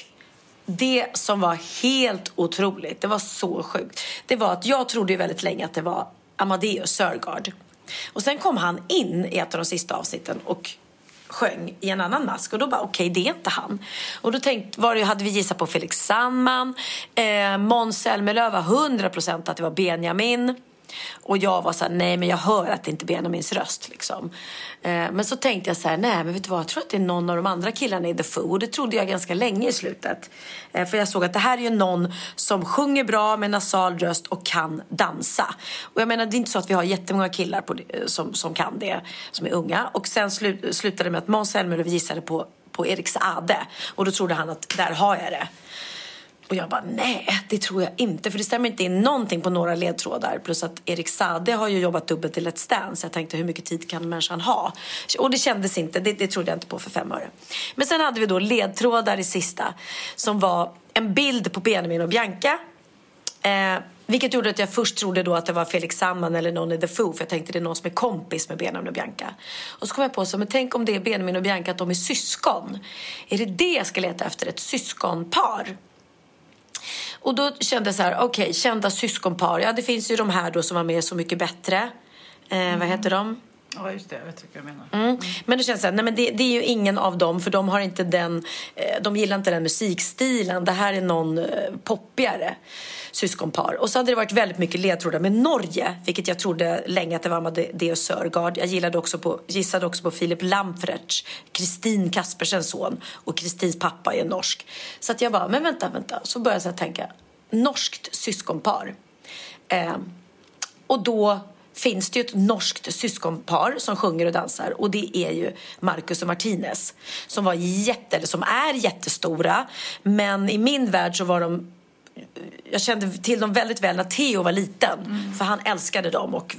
[SPEAKER 2] det som var helt otroligt, det var så sjukt, det var att jag trodde ju väldigt länge att det var Amadeus Sörgard. Och sen kom han in i ett av de sista avsnitten och sjöng i en annan mask och då bara okej det är inte han. Och då tänkte, var det, hade vi gissat på Felix Sandman, eh, Måns Zelmerlöw var 100% att det var Benjamin. Och jag var så här, nej men jag hör att det inte är Benjamins röst liksom. Eh, men så tänkte jag så här, nej men vet du vad, jag tror att det är någon av de andra killarna i The Foo. Och det trodde jag ganska länge i slutet. Eh, för jag såg att det här är ju någon som sjunger bra med nasal röst och kan dansa. Och jag menar det är inte så att vi har jättemånga killar på det, eh, som, som kan det, som är unga. Och sen slu, slutade det med att Måns Zelmerlöw gissade på, på Erik Saade. Och då trodde han att där har jag det. Och jag bara, nej, det tror jag inte. För det stämmer inte in någonting på några ledtrådar. Plus att Erik Sade har ju jobbat dubbelt till Let's Dance. Jag tänkte, hur mycket tid kan människan ha? Och det kändes inte, det, det trodde jag inte på för fem öre. Men sen hade vi då ledtrådar i sista. Som var en bild på Benjamin och Bianca. Eh, vilket gjorde att jag först trodde då att det var Felix Sandman eller någon i The Foo. För jag tänkte det är någon som är kompis med Benjamin och Bianca. Och så kom jag på så, men tänk om det är Benjamin och Bianca, att de är syskon. Är det det jag ska leta efter? Ett syskonpar? Och då kände jag så här, okej, kända syskonpar. Ja, det finns ju de här då som var med Så mycket bättre. Eh, Vad heter de?
[SPEAKER 5] Ja, just det. Jag vet vad jag menar.
[SPEAKER 2] Mm. Men det känns så här, nej men det, det är ju ingen av dem för de har inte den, eh, de gillar inte den musikstilen. Det här är någon eh, poppigare syskonpar. Och så hade det varit väldigt mycket ledtrådar med Norge, vilket jag trodde länge att det var Amadeus Sörgard. Jag gillade också på, gissade också på Filip Lamprecht, Kristin Kaspersens son och Kristins pappa är norsk. Så att jag bara, men vänta, vänta. Så började jag så tänka, norskt syskonpar. Eh, och då finns det ju ett norskt syskonpar som sjunger och dansar och det är ju Marcus och Martinez som var jätte, eller som är jättestora men i min värld så var de jag kände till dem väldigt väl när Theo var liten. För han älskade dem och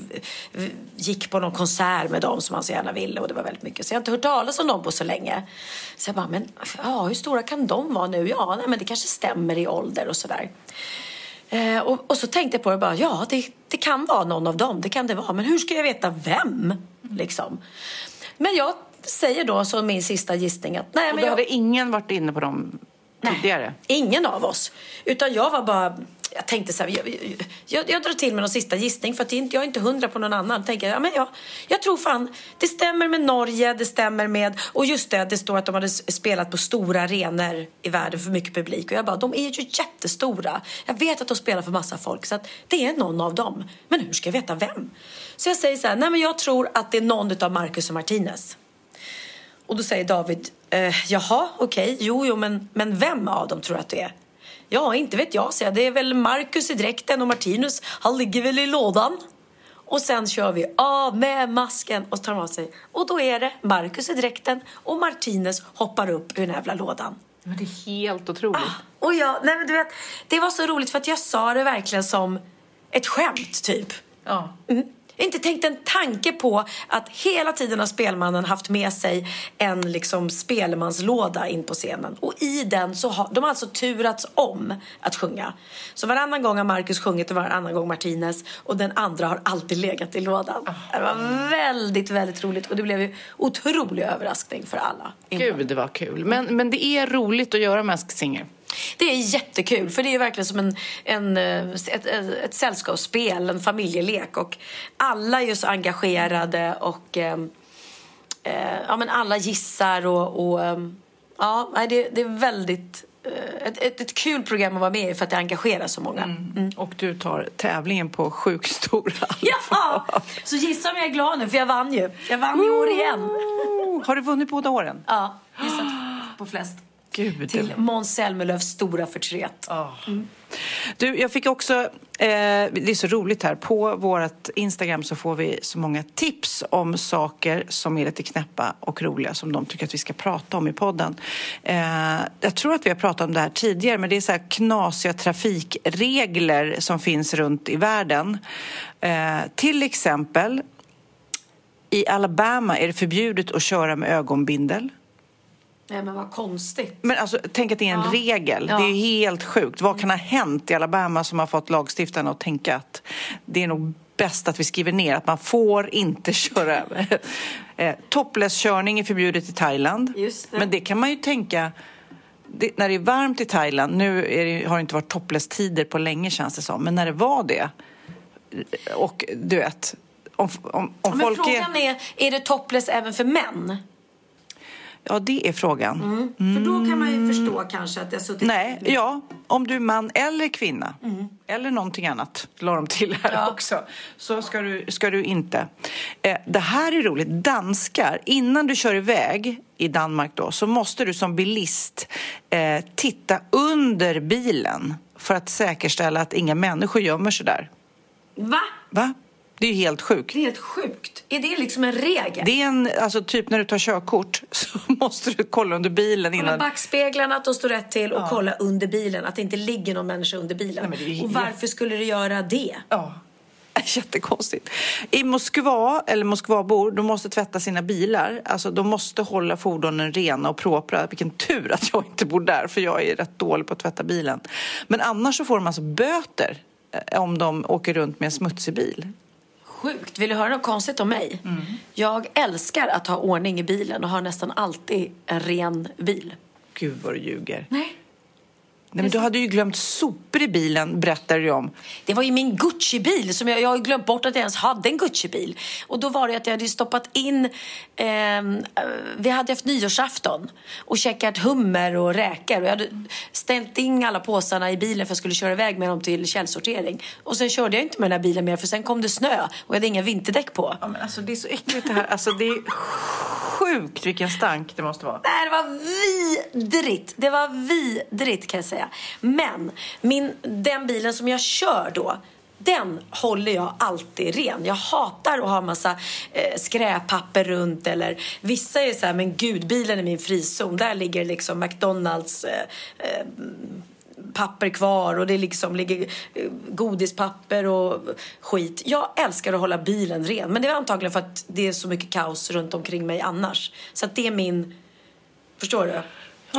[SPEAKER 2] gick på någon konsert med dem som han så gärna ville. Och det var väldigt mycket. Så jag har inte hört talas om dem på så länge. Så jag bara, men ja, hur stora kan de vara nu? Ja, nej, men det kanske stämmer i ålder och sådär. Eh, och, och så tänkte jag på det bara, ja det, det kan vara någon av dem, det kan det vara. Men hur ska jag veta vem? Liksom. Men jag säger då som min sista gissning att nej
[SPEAKER 1] Och
[SPEAKER 2] men
[SPEAKER 1] då
[SPEAKER 2] jag...
[SPEAKER 1] hade ingen varit inne på dem tidigare?
[SPEAKER 2] Ingen av oss. Utan jag var bara... Jag tänkte så här, jag, jag, jag drar till med någon sista gissning för att jag är inte hundra på någon annan. Tänker, ja, men jag, jag tror fan, det stämmer med Norge, det stämmer med... Och just det, det står att de hade spelat på stora arenor i världen för mycket publik. Och jag bara, de är ju jättestora. Jag vet att de spelar för massa folk, så det är någon av dem. Men hur ska jag veta vem? Så jag säger så här, nej men jag tror att det är någon av Marcus och Martinez. Och då säger David, eh, jaha, okej, jo, jo, men, men vem av dem tror du att det är? Ja, inte vet jag, säger jag. Det är väl Marcus i dräkten och Martinus, han ligger väl i lådan. Och sen kör vi av med masken och tar av sig. Och då är det Marcus i dräkten och Martinez hoppar upp ur den jävla lådan.
[SPEAKER 1] Men det är helt otroligt.
[SPEAKER 2] Och jag, nej men du vet, det var så roligt för att jag sa det verkligen som ett skämt typ.
[SPEAKER 1] Ja.
[SPEAKER 2] Mm. Jag har inte tänkt en tanke på att hela tiden har spelmannen haft med sig en liksom spelmanslåda in på scenen. Och i den så har de har alltså turats om att sjunga. Så varannan gång har Marcus sjungit och varannan gång Martinez. Och den andra har alltid legat i lådan. Det var väldigt, väldigt roligt. Och det blev ju otrolig överraskning för alla.
[SPEAKER 1] Gud, det var kul. Men, men det är roligt att göra Masked Singer.
[SPEAKER 2] Det är jättekul, för det är verkligen som en, en, eh, ett, ett, sällskapsspel, en familjelek. Och alla är så engagerade och eh, eh, ja, men alla gissar och, och eh, ja, det, det är väldigt ett, ett, ett kul program att vara med i för att det engagerar så många. Mm.
[SPEAKER 1] Och du tar tävlingen på sjukt stor
[SPEAKER 2] Ja! Så gissa om jag är glad nu, för jag vann ju. Jag vann i år igen.
[SPEAKER 1] Har du vunnit båda åren?
[SPEAKER 2] Ja, gissat på flest.
[SPEAKER 1] Gud.
[SPEAKER 2] Till Måns Zelmerlöws stora förtret.
[SPEAKER 1] Du, jag fick också, eh, det är så roligt här, på vårt Instagram så får vi så många tips om saker som är lite knäppa och roliga som de tycker att vi ska prata om i podden. Eh, jag tror att vi har pratat om det här tidigare, men det är så knasiga trafikregler som finns runt i världen. Eh, till exempel, i Alabama är det förbjudet att köra med ögonbindel.
[SPEAKER 2] Nej, men vad konstigt.
[SPEAKER 1] Men alltså, tänk att det är en
[SPEAKER 2] Ja.
[SPEAKER 1] regel.
[SPEAKER 2] Ja.
[SPEAKER 1] Det är ju helt sjukt. Vad kan ha hänt i Alabama som har fått lagstiftarna att tänka att det är nog bäst att vi skriver ner att man får inte köra över. eh, Topless-körning är förbjudet i Thailand.
[SPEAKER 2] Det.
[SPEAKER 1] Men det kan man ju tänka det, när det är varmt i Thailand, nu det, har det inte varit topless-tider på länge känns det som, men när det var det och du vet, om, om, om
[SPEAKER 2] Men
[SPEAKER 1] folk
[SPEAKER 2] frågan
[SPEAKER 1] är...
[SPEAKER 2] är, är det topless även för män?
[SPEAKER 1] Ja, det är frågan.
[SPEAKER 2] För då kan man ju förstå kanske att har suttit...
[SPEAKER 1] Nej, ja, om du är man eller kvinna eller någonting annat, la de till här
[SPEAKER 2] Mm. Ja.
[SPEAKER 1] också, så ska du, ska du inte. Eh, det här är roligt. Danskar, innan du kör iväg i Danmark då, så måste du som bilist eh, titta under bilen för att säkerställa att inga människor gömmer sig där.
[SPEAKER 2] Va?
[SPEAKER 1] Va? Det är ju helt sjukt.
[SPEAKER 2] Det är helt sjukt. Är det liksom en regel?
[SPEAKER 1] Det är en, alltså typ när du tar körkort så måste du kolla under bilen
[SPEAKER 2] Kolla
[SPEAKER 1] innan.
[SPEAKER 2] backspeglarna, att de står rätt till och kolla under bilen, att det inte ligger någon människa under bilen.
[SPEAKER 1] Nej, är
[SPEAKER 2] och varför skulle det göra det?
[SPEAKER 1] Ja. Jättekonstigt. I Moskva, eller Moskvabor, de måste tvätta sina bilar. Alltså, de måste hålla fordonen rena och propra. Vilken tur att jag inte bor där, för jag är rätt dålig på att tvätta bilen. Men annars så får de alltså böter eh, om de åker runt med en smutsig bil.
[SPEAKER 2] Sjukt. Vill du höra något konstigt om mig? Jag älskar att ha ordning i bilen och har nästan alltid en ren bil.
[SPEAKER 1] Gud vad du ljuger.
[SPEAKER 2] Nej.
[SPEAKER 1] Nej, men du hade ju glömt sopor i bilen, berättade du om.
[SPEAKER 2] Det var ju min Gucci-bil. Som jag, jag har glömt bort att jag ens hade en Gucci-bil. Och då var det att jag hade stoppat in... ehm, eh, vi hade haft nyårsafton och käkat hummer och räkor. Och jag hade ställt in alla påsarna i bilen för att jag skulle köra iväg med dem till källsortering. Och sen körde jag inte med den här bilen mer för sen kom det snö och jag hade inga vinterdäck på.
[SPEAKER 1] Ja, men alltså, det är så äckligt det här. Alltså, det är sjukt vilken stank det måste vara.
[SPEAKER 2] Nej, det var vidrigt. Det var vidrigt kan jag säga. Men min, den bilen som jag kör då, den håller jag alltid ren. Jag hatar att ha massa eh, skräppapper runt eller vissa är så här, men gud, bilen är min frizon. Där ligger liksom McDonalds eh, eh, papper kvar och det liksom ligger eh, godispapper och skit. Jag älskar att hålla bilen ren. Men det är antagligen för att det är så mycket kaos runt omkring mig annars. Så att det är min... Förstår du?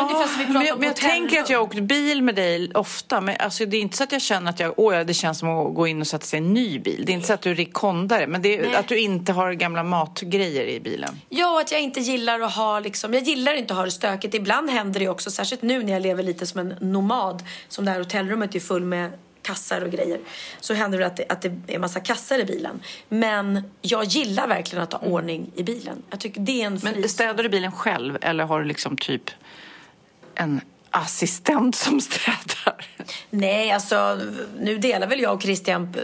[SPEAKER 2] Ungefär som vi
[SPEAKER 1] men
[SPEAKER 2] pratar
[SPEAKER 1] jag,
[SPEAKER 2] om
[SPEAKER 1] men jag tänker att jag har åkt bil med dig ofta. Men alltså, det är inte så att jag känner att jag, åh, det känns som att gå in och sätta sig i en ny bil. Det är inte så att du är rekondare, men det är
[SPEAKER 2] Nej.
[SPEAKER 1] att du inte har gamla matgrejer i bilen.
[SPEAKER 2] Ja, att jag inte gillar att ha liksom, jag gillar inte att ha det stökigt. Ibland händer det också, särskilt nu när jag lever lite som en nomad, som det här hotellrummet är full med kassar och grejer. Så händer det att det, att det är massa kassar i bilen. Men jag gillar verkligen att ha ordning i bilen. Jag tycker det är en
[SPEAKER 1] Men
[SPEAKER 2] fris.
[SPEAKER 1] städar du bilen själv eller har du liksom typ en assistent som städar?
[SPEAKER 2] Nej, alltså nu delar väl jag och Christian,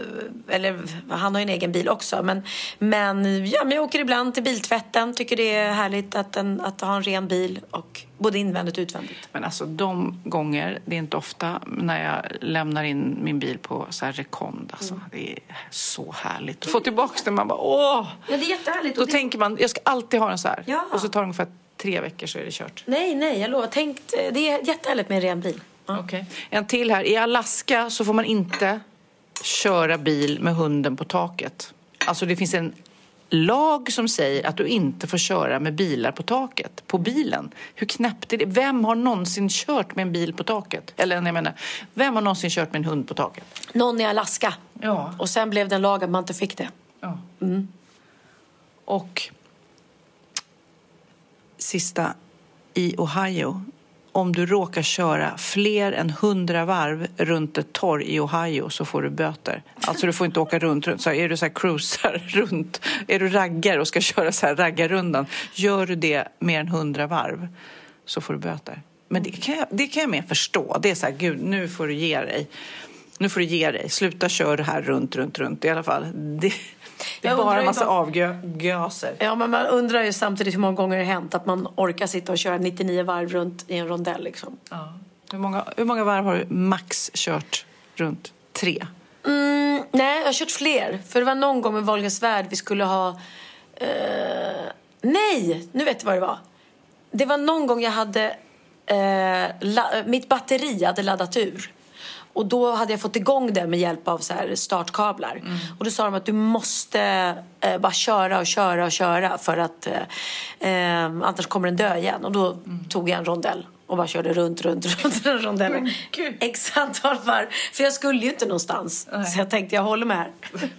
[SPEAKER 2] eller han har ju en egen bil också. Men, men, ja, men jag åker ibland till biltvätten, tycker det är härligt att, en, att ha en ren bil. Och både invändigt och utvändigt.
[SPEAKER 1] Men alltså de gånger, det är inte ofta, när jag lämnar in min bil på så här rekond. Alltså,
[SPEAKER 2] Mm.
[SPEAKER 1] Det är så härligt att få tillbaka den. Man bara åh!
[SPEAKER 2] Ja, det är jättehärligt.
[SPEAKER 1] Då
[SPEAKER 2] det...
[SPEAKER 1] tänker man, jag ska alltid ha den så här.
[SPEAKER 2] Ja.
[SPEAKER 1] Och så tar det ungefär tre veckor så är det kört.
[SPEAKER 2] Nej, nej, jag lovar. Tänk, det är jättehärligt med en ren bil. Ja.
[SPEAKER 1] Okej. En till här. I Alaska så får man inte köra bil med hunden på taket. Alltså det finns en lag som säger att du inte får köra med bilar på taket, på bilen. Hur knäppt är det? Vem har någonsin kört med en bil på taket? Eller jag menar, vem har någonsin kört med en hund på taket?
[SPEAKER 2] Någon i Alaska.
[SPEAKER 1] Ja.
[SPEAKER 2] Och sen blev det en lag att man inte fick det.
[SPEAKER 1] Ja. Och sista, i Ohio. Om du råkar köra fler än 100 varv runt ett torg i Ohio så får du böter. Alltså du får inte åka runt, runt. Så är du så här cruisar runt, är du raggar och ska köra så här raggarrundan, gör du det mer än 100 varv så får du böter. Men det kan jag, det kan jag mer förstå. Det är så här, gud, nu får du ge dig. Nu får du ge dig. Sluta köra här runt, runt, runt i alla fall. Det, det är bara en massa avgaser.
[SPEAKER 2] Ja, men man undrar ju samtidigt hur många gånger det har hänt att man orkar sitta och köra 99 varv runt i en rondell. Liksom.
[SPEAKER 1] Ja. Hur, många, hur många varv har du max kört runt? Tre?
[SPEAKER 2] Mm, nej, jag har kört fler. För det var någon gång med Wahlgrens värld vi skulle ha... Eh, nej, nu vet jag vad det var. Det var någon gång jag hade... Eh, la, mitt batteri hade laddat ur. Och då hade jag fått igång det med hjälp av så startkablar. Och då sa de att du måste eh, bara köra och köra och köra för att eh, eh, annars kommer den dö igen. Och då tog jag en rondell och bara körde runt, runt, runt den rondellen. X antal varv. För jag skulle ju inte någonstans. Så jag tänkte jag håller med här.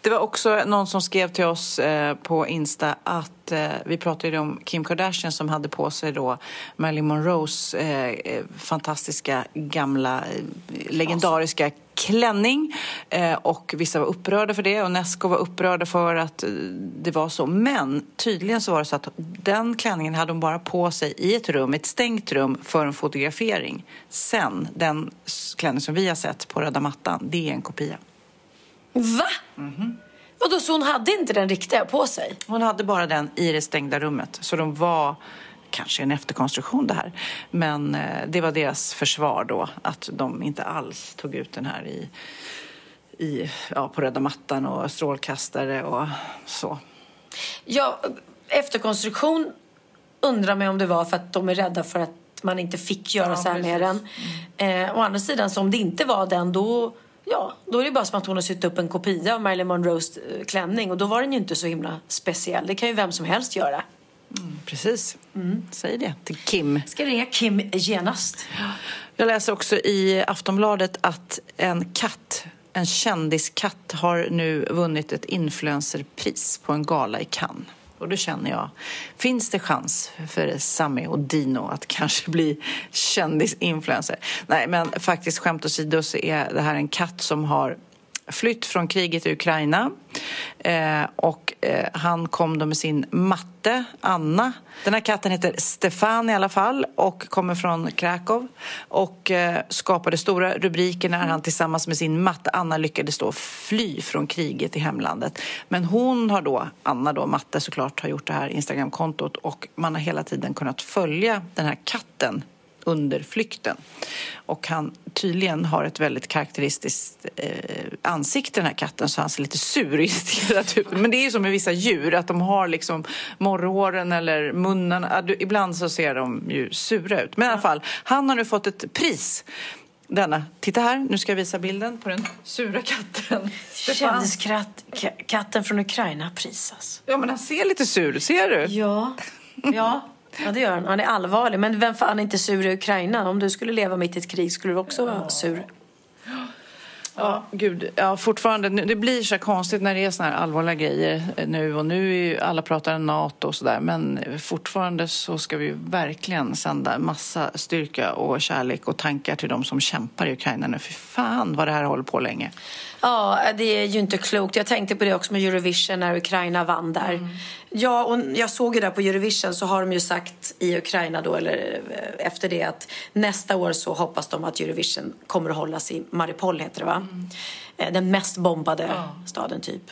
[SPEAKER 1] Det var också någon som skrev till oss eh, på Insta att eh, vi pratade om Kim Kardashian som hade på sig då Marilyn Monroes eh, eh, fantastiska gamla eh, legendariska klänning eh, och vissa var upprörda för det och Nesco var upprörda för att eh, det var så. Men tydligen så var det så att den klänningen hade hon bara på sig i ett rum, ett stängt rum för en fotografering. Sen, den klänning som vi har sett på röda mattan, det är en kopia.
[SPEAKER 2] Va? Vadå, så hon hade inte den riktiga på sig?
[SPEAKER 1] Hon hade bara den i det stängda rummet. Så de var kanske en efterkonstruktion det här. Men eh, det var deras försvar då. Att de inte alls tog ut den här i, i, ja, på röda mattan och strålkastare och så.
[SPEAKER 2] Ja, efterkonstruktion undrar mig om det var för att de är rädda för att man inte fick göra
[SPEAKER 1] Ja,
[SPEAKER 2] så här med den.
[SPEAKER 1] precis.
[SPEAKER 2] Eh, å andra sidan, så om det inte var den då, ja, då är det bara som att hon har sytt upp en kopia av Marilyn Monroes eh, klänning och då var den ju inte så himla speciell. Det kan ju vem som helst göra.
[SPEAKER 1] Precis. Säg det till Kim.
[SPEAKER 2] Ska ringa Kim genast.
[SPEAKER 1] Jag läser också i Aftonbladet att en katt, en kändiskatt, har nu vunnit ett influencerpris på en gala i Cannes. Och då känner jag, finns det chans för Sami och Dino att kanske bli kändisinfluencer? Nej, men faktiskt skämt åsido så är det här en katt som har flytt från kriget i Ukraina. Eh, och eh, han kom då med sin matte, Anna. Den här katten heter Stefan i alla fall och kommer från Krakow. Och eh, skapade stora rubriker när han tillsammans med sin matte, Anna, lyckades då fly från kriget i hemlandet. Men hon har då, Anna då, matte såklart, har gjort det här Instagramkontot och man har hela tiden kunnat följa den här katten under flykten. Och han tydligen har ett väldigt karaktäristiskt eh, ansikte den här katten så han ser lite sur irriterad ut. Men det är ju som med vissa djur att de har liksom morrhåren eller du- Ibland så ser de ju sura ut. Men i alla fall, han har nu fått ett pris. Denna. Titta här, nu ska jag visa bilden på den sura katten.
[SPEAKER 2] Kändiskatten från Ukraina prisas.
[SPEAKER 1] Ja men han ser lite sur ut, ser du?
[SPEAKER 2] Ja, ja. Ja, det gör han. Han är allvarlig. Men vem fan är inte sur i Ukraina? Om du skulle leva mitt i ett krig skulle du också vara sur.
[SPEAKER 1] Ja, gud. Ja, fortfarande. Det blir så konstigt när det är såna här allvarliga grejer eh, nu och nu är ju alla pratar NATO och sådär men fortfarande så ska vi verkligen sända massa styrka och kärlek och tankar till de som kämpar i Ukraina nu. Fy fan vad det här håller på länge.
[SPEAKER 2] Ja, det är ju inte klokt. Jag tänkte på det också med Eurovision när Ukraina vann där. Ja, och jag såg ju där på Eurovision så har de ju sagt i Ukraina då, eller eh, efter det att nästa år så hoppas de att Eurovision kommer att hållas i Mariupol heter det va? Eh, Den mest bombade staden typ.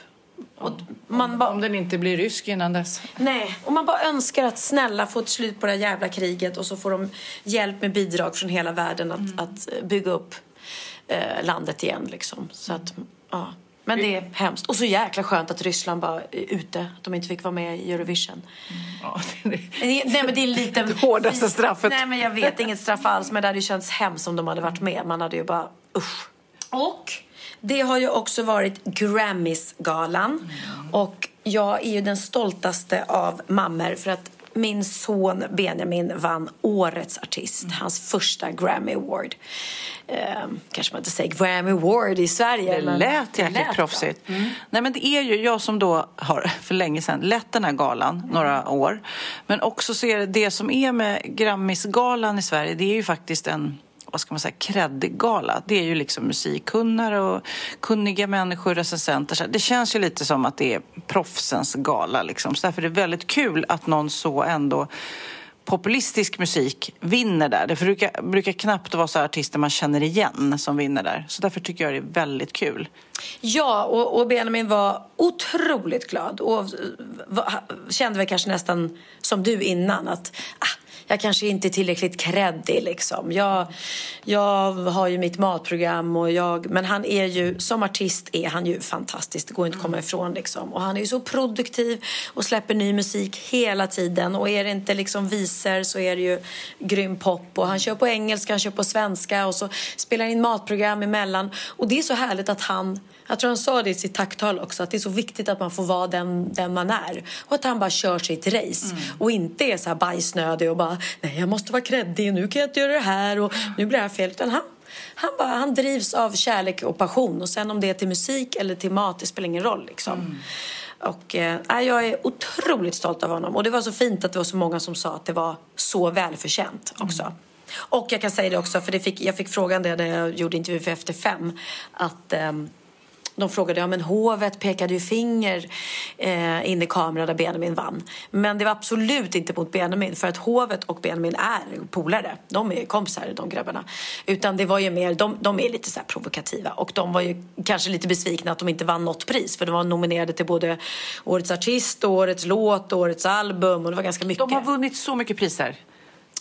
[SPEAKER 2] Och man bara,
[SPEAKER 1] Om den inte blir rysk innan dess.
[SPEAKER 2] Nej, och man bara önskar att snälla få ett slut på det här jävla kriget och så får de hjälp med bidrag från hela världen att, att eh, bygga upp eh, landet igen liksom. Så att, ja. Men det är hemskt. Och så jäkla skönt att Ryssland bara är ute. Att de inte fick vara med i Eurovision.
[SPEAKER 1] Ja, det, det.
[SPEAKER 2] Nej, men det är lite...
[SPEAKER 1] Det hårdaste straffet.
[SPEAKER 2] Nej, men jag vet. Inget straff alls. Men det hade ju känts hemskt om de hade varit med. Man hade ju bara... Usch. Och det har ju också varit Grammys-galan. Och jag är ju den stoltaste av mammor för att min son Benjamin vann Årets artist, hans första Grammy Award. Eh, kanske man inte säger Grammy Award i Sverige.
[SPEAKER 1] Det
[SPEAKER 2] men
[SPEAKER 1] lät jäkligt proffsigt. Nej, men det är ju jag som då har för länge sedan lett den här galan några år. Men också så är det det som är med Grammisgalan i Sverige, det är ju faktiskt en vad ska man säga, kreddigala. Det är ju liksom musikkunnare och kunniga människor, recensenter. Det känns ju lite som att det är proffsens gala. Liksom. Så därför är det väldigt kul att någon så ändå populistisk musik vinner där. Det brukar, brukar knappt vara så artister man känner igen som vinner där. Så därför tycker jag det är väldigt kul.
[SPEAKER 2] Ja, och, och Benjamin var otroligt glad och var, kände väl kanske nästan som du innan att ah, jag kanske inte är tillräckligt kreddig liksom. Jag, jag har ju mitt matprogram och jag, men han är ju, som artist är han ju fantastisk, det går inte att komma ifrån liksom. Och han är ju så produktiv och släpper ny musik hela tiden och är det inte liksom visor så är det ju grym pop och han kör på engelska, han kör på svenska och så spelar in matprogram emellan och det är så härligt att han jag tror han sa det i sitt tacktal också, att det är så viktigt att man får vara den, den man är. Och att han bara kör sitt race. Och inte är så här bajsnödig och bara, nej jag måste vara kreddig, nu kan jag inte göra det här och nu blir det här fel. Utan han, han, bara, han drivs av kärlek och passion. Och sen om det är till musik eller till mat, det spelar ingen roll liksom. Och eh, jag är otroligt stolt av honom. Och det var så fint att det var så många som sa att det var så välförtjänt också. Och jag kan säga det också, för det fick, jag fick frågan det när jag gjorde intervju för Efter fem. Att ehm, de frågade, ja men hovet pekade ju finger eh, in i kameran där Benjamin vann. Men det var absolut inte mot Benjamin för att hovet och Benjamin är polare. De är kompisar de grabbarna. Utan det var ju mer, de, de är lite så provokativa och de var ju kanske lite besvikna att de inte vann något pris för de var nominerade till både Årets artist, Årets låt, Årets album och det var ganska mycket.
[SPEAKER 1] De har vunnit så mycket priser.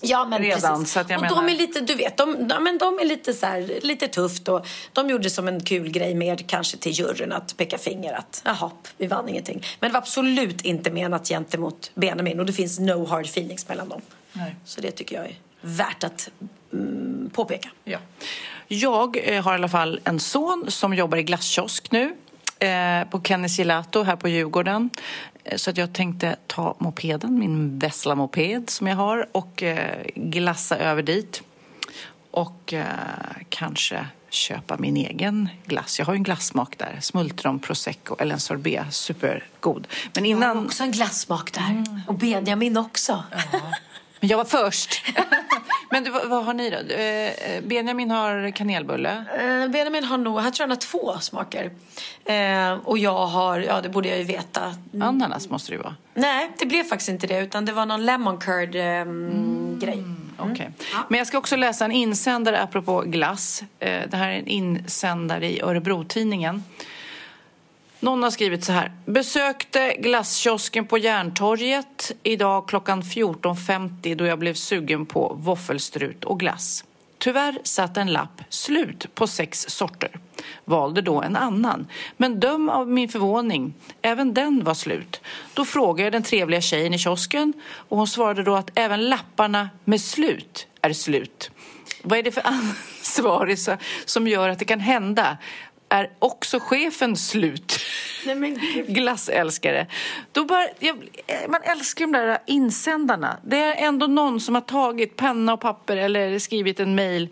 [SPEAKER 2] Ja, men
[SPEAKER 1] redan,
[SPEAKER 2] precis.
[SPEAKER 1] så att jag
[SPEAKER 2] och
[SPEAKER 1] menar-
[SPEAKER 2] de är lite, du vet, de, ja, men de är lite så här, lite tufft och de gjorde som en kul grej med kanske till juryn att peka finger att jaha, vi vann ingenting. Men det var absolut inte menat gentemot Benjamin och det finns no hard feelings mellan dem.
[SPEAKER 1] Nej.
[SPEAKER 2] Så det tycker jag är värt att mm, påpeka.
[SPEAKER 1] Ja. Jag eh, har i alla fall en son som jobbar i glasskiosk nu eh, på Kennys Gelato här på Djurgården. Eh, Så att jag tänkte ta mopeden, min Vessla-moped som jag har och eh, glassa över dit. Och eh, kanske köpa min egen glass. Jag har ju en glassmak där. Smultron, prosecco eller en sorbet. Supergod. Men
[SPEAKER 2] Jag har
[SPEAKER 1] innan...
[SPEAKER 2] också en glassmak där. Och Benjamin också.
[SPEAKER 1] Men jag var först. Men du, vad, vad har ni då? Eh, Benjamin har kanelbulle.
[SPEAKER 2] Eh, Benjamin har nog, jag tror han har två smaker. Eh, och jag har, ja det borde jag ju veta.
[SPEAKER 1] Ananas måste det ju vara.
[SPEAKER 2] Nej, det blev faktiskt inte det utan det var någon lemon curd ehm, grej.
[SPEAKER 1] Okej. Men jag ska också läsa en insändare apropå glass. Eh, Det här är en insändare i Örebro-tidningen. Någon har skrivit så här. Besökte glasskiosken på Järntorget idag klockan 14.50 då jag blev sugen på våffelstrut och glass. Tyvärr satt en lapp slut på sex sorter. Valde då en annan. Men döm av min förvåning, även den var slut. Då frågade jag den trevliga tjejen i kiosken och hon svarade då att även lapparna med slut är slut. Vad är det för ansvarig som gör att det kan hända? Är också chefen slut?
[SPEAKER 2] Nej, men.
[SPEAKER 1] Glassälskare. Då bara, jag, man älskar de där insändarna. Det är ändå någon som har tagit penna och papper eller skrivit en mejl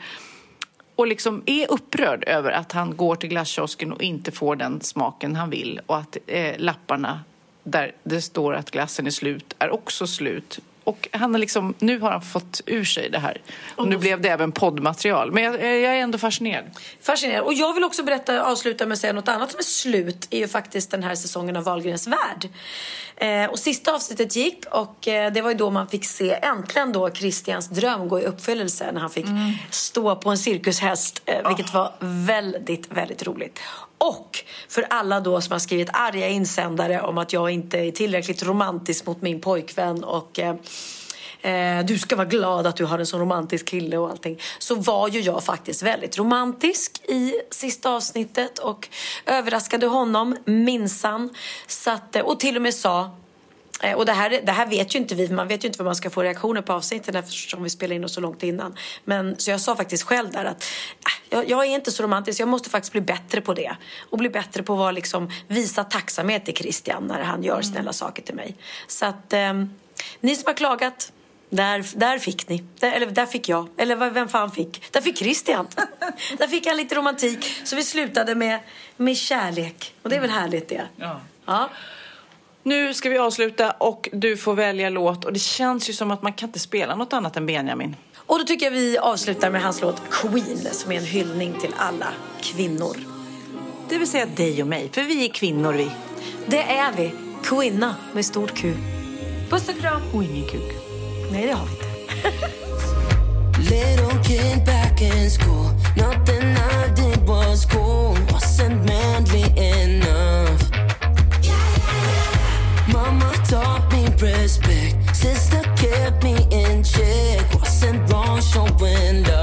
[SPEAKER 1] och liksom är upprörd över att han går till glasskiosken och inte får den smaken han vill och att eh, lapparna där det står att glassen är slut är också slut. Och han har liksom, nu har han fått ur sig det här. Och nu blev det även poddmaterial. Men jag, jag är ändå fascinerad.
[SPEAKER 2] Fascinerande. Och jag vill också berätta, avsluta med att säga något annat som är slut. är ju faktiskt den här säsongen av Wahlgrens värld. Eh, och sista avsnittet gick och eh, det var ju då man fick se äntligen då Christians dröm gå i uppfyllelse när han fick stå på en cirkushäst. Eh, vilket var väldigt, väldigt roligt. Och för alla då som har skrivit arga insändare om att jag inte är tillräckligt romantisk mot min pojkvän och eh, Eh, du ska vara glad att du har en så romantisk kille och allting. Så var ju jag faktiskt väldigt romantisk i sista avsnittet och överraskade honom minsann. Eh, och till och med sa eh, och det här, det här vet ju inte vi, man vet ju inte vad man ska få reaktioner på avsnitten eftersom vi spelar in oss så långt innan. Men så jag sa faktiskt själv där att äh, jag, jag är inte så romantisk, jag måste faktiskt bli bättre på det. Och bli bättre på att liksom, visa tacksamhet till Christian när han gör snälla saker till mig. Så att ehm, ni som har klagat, där, där fick ni. Där, eller där fick jag. Eller vem fan fick? Där fick Christian. där fick han lite romantik. Så vi slutade med, med kärlek. Och det är väl härligt det.
[SPEAKER 1] Ja.
[SPEAKER 2] Ja.
[SPEAKER 1] Nu ska vi avsluta och du får välja låt. Och det känns ju som att man kan inte spela något annat än Benjamin.
[SPEAKER 2] Och då tycker jag vi avslutar med hans låt Queen som är en hyllning till alla kvinnor.
[SPEAKER 1] Det vill säga dig och mig, för vi är kvinnor vi.
[SPEAKER 2] Det är vi. Quinna med stort Q. Puss och kram.
[SPEAKER 1] Och ingen kuk.
[SPEAKER 2] Nej, det har vi inte.
[SPEAKER 4] Little kid back in school. Nothing I did was cool. Wasn't manly enough. Mama taught me respect. Sister kept me in check. Wasn't wrong showing love.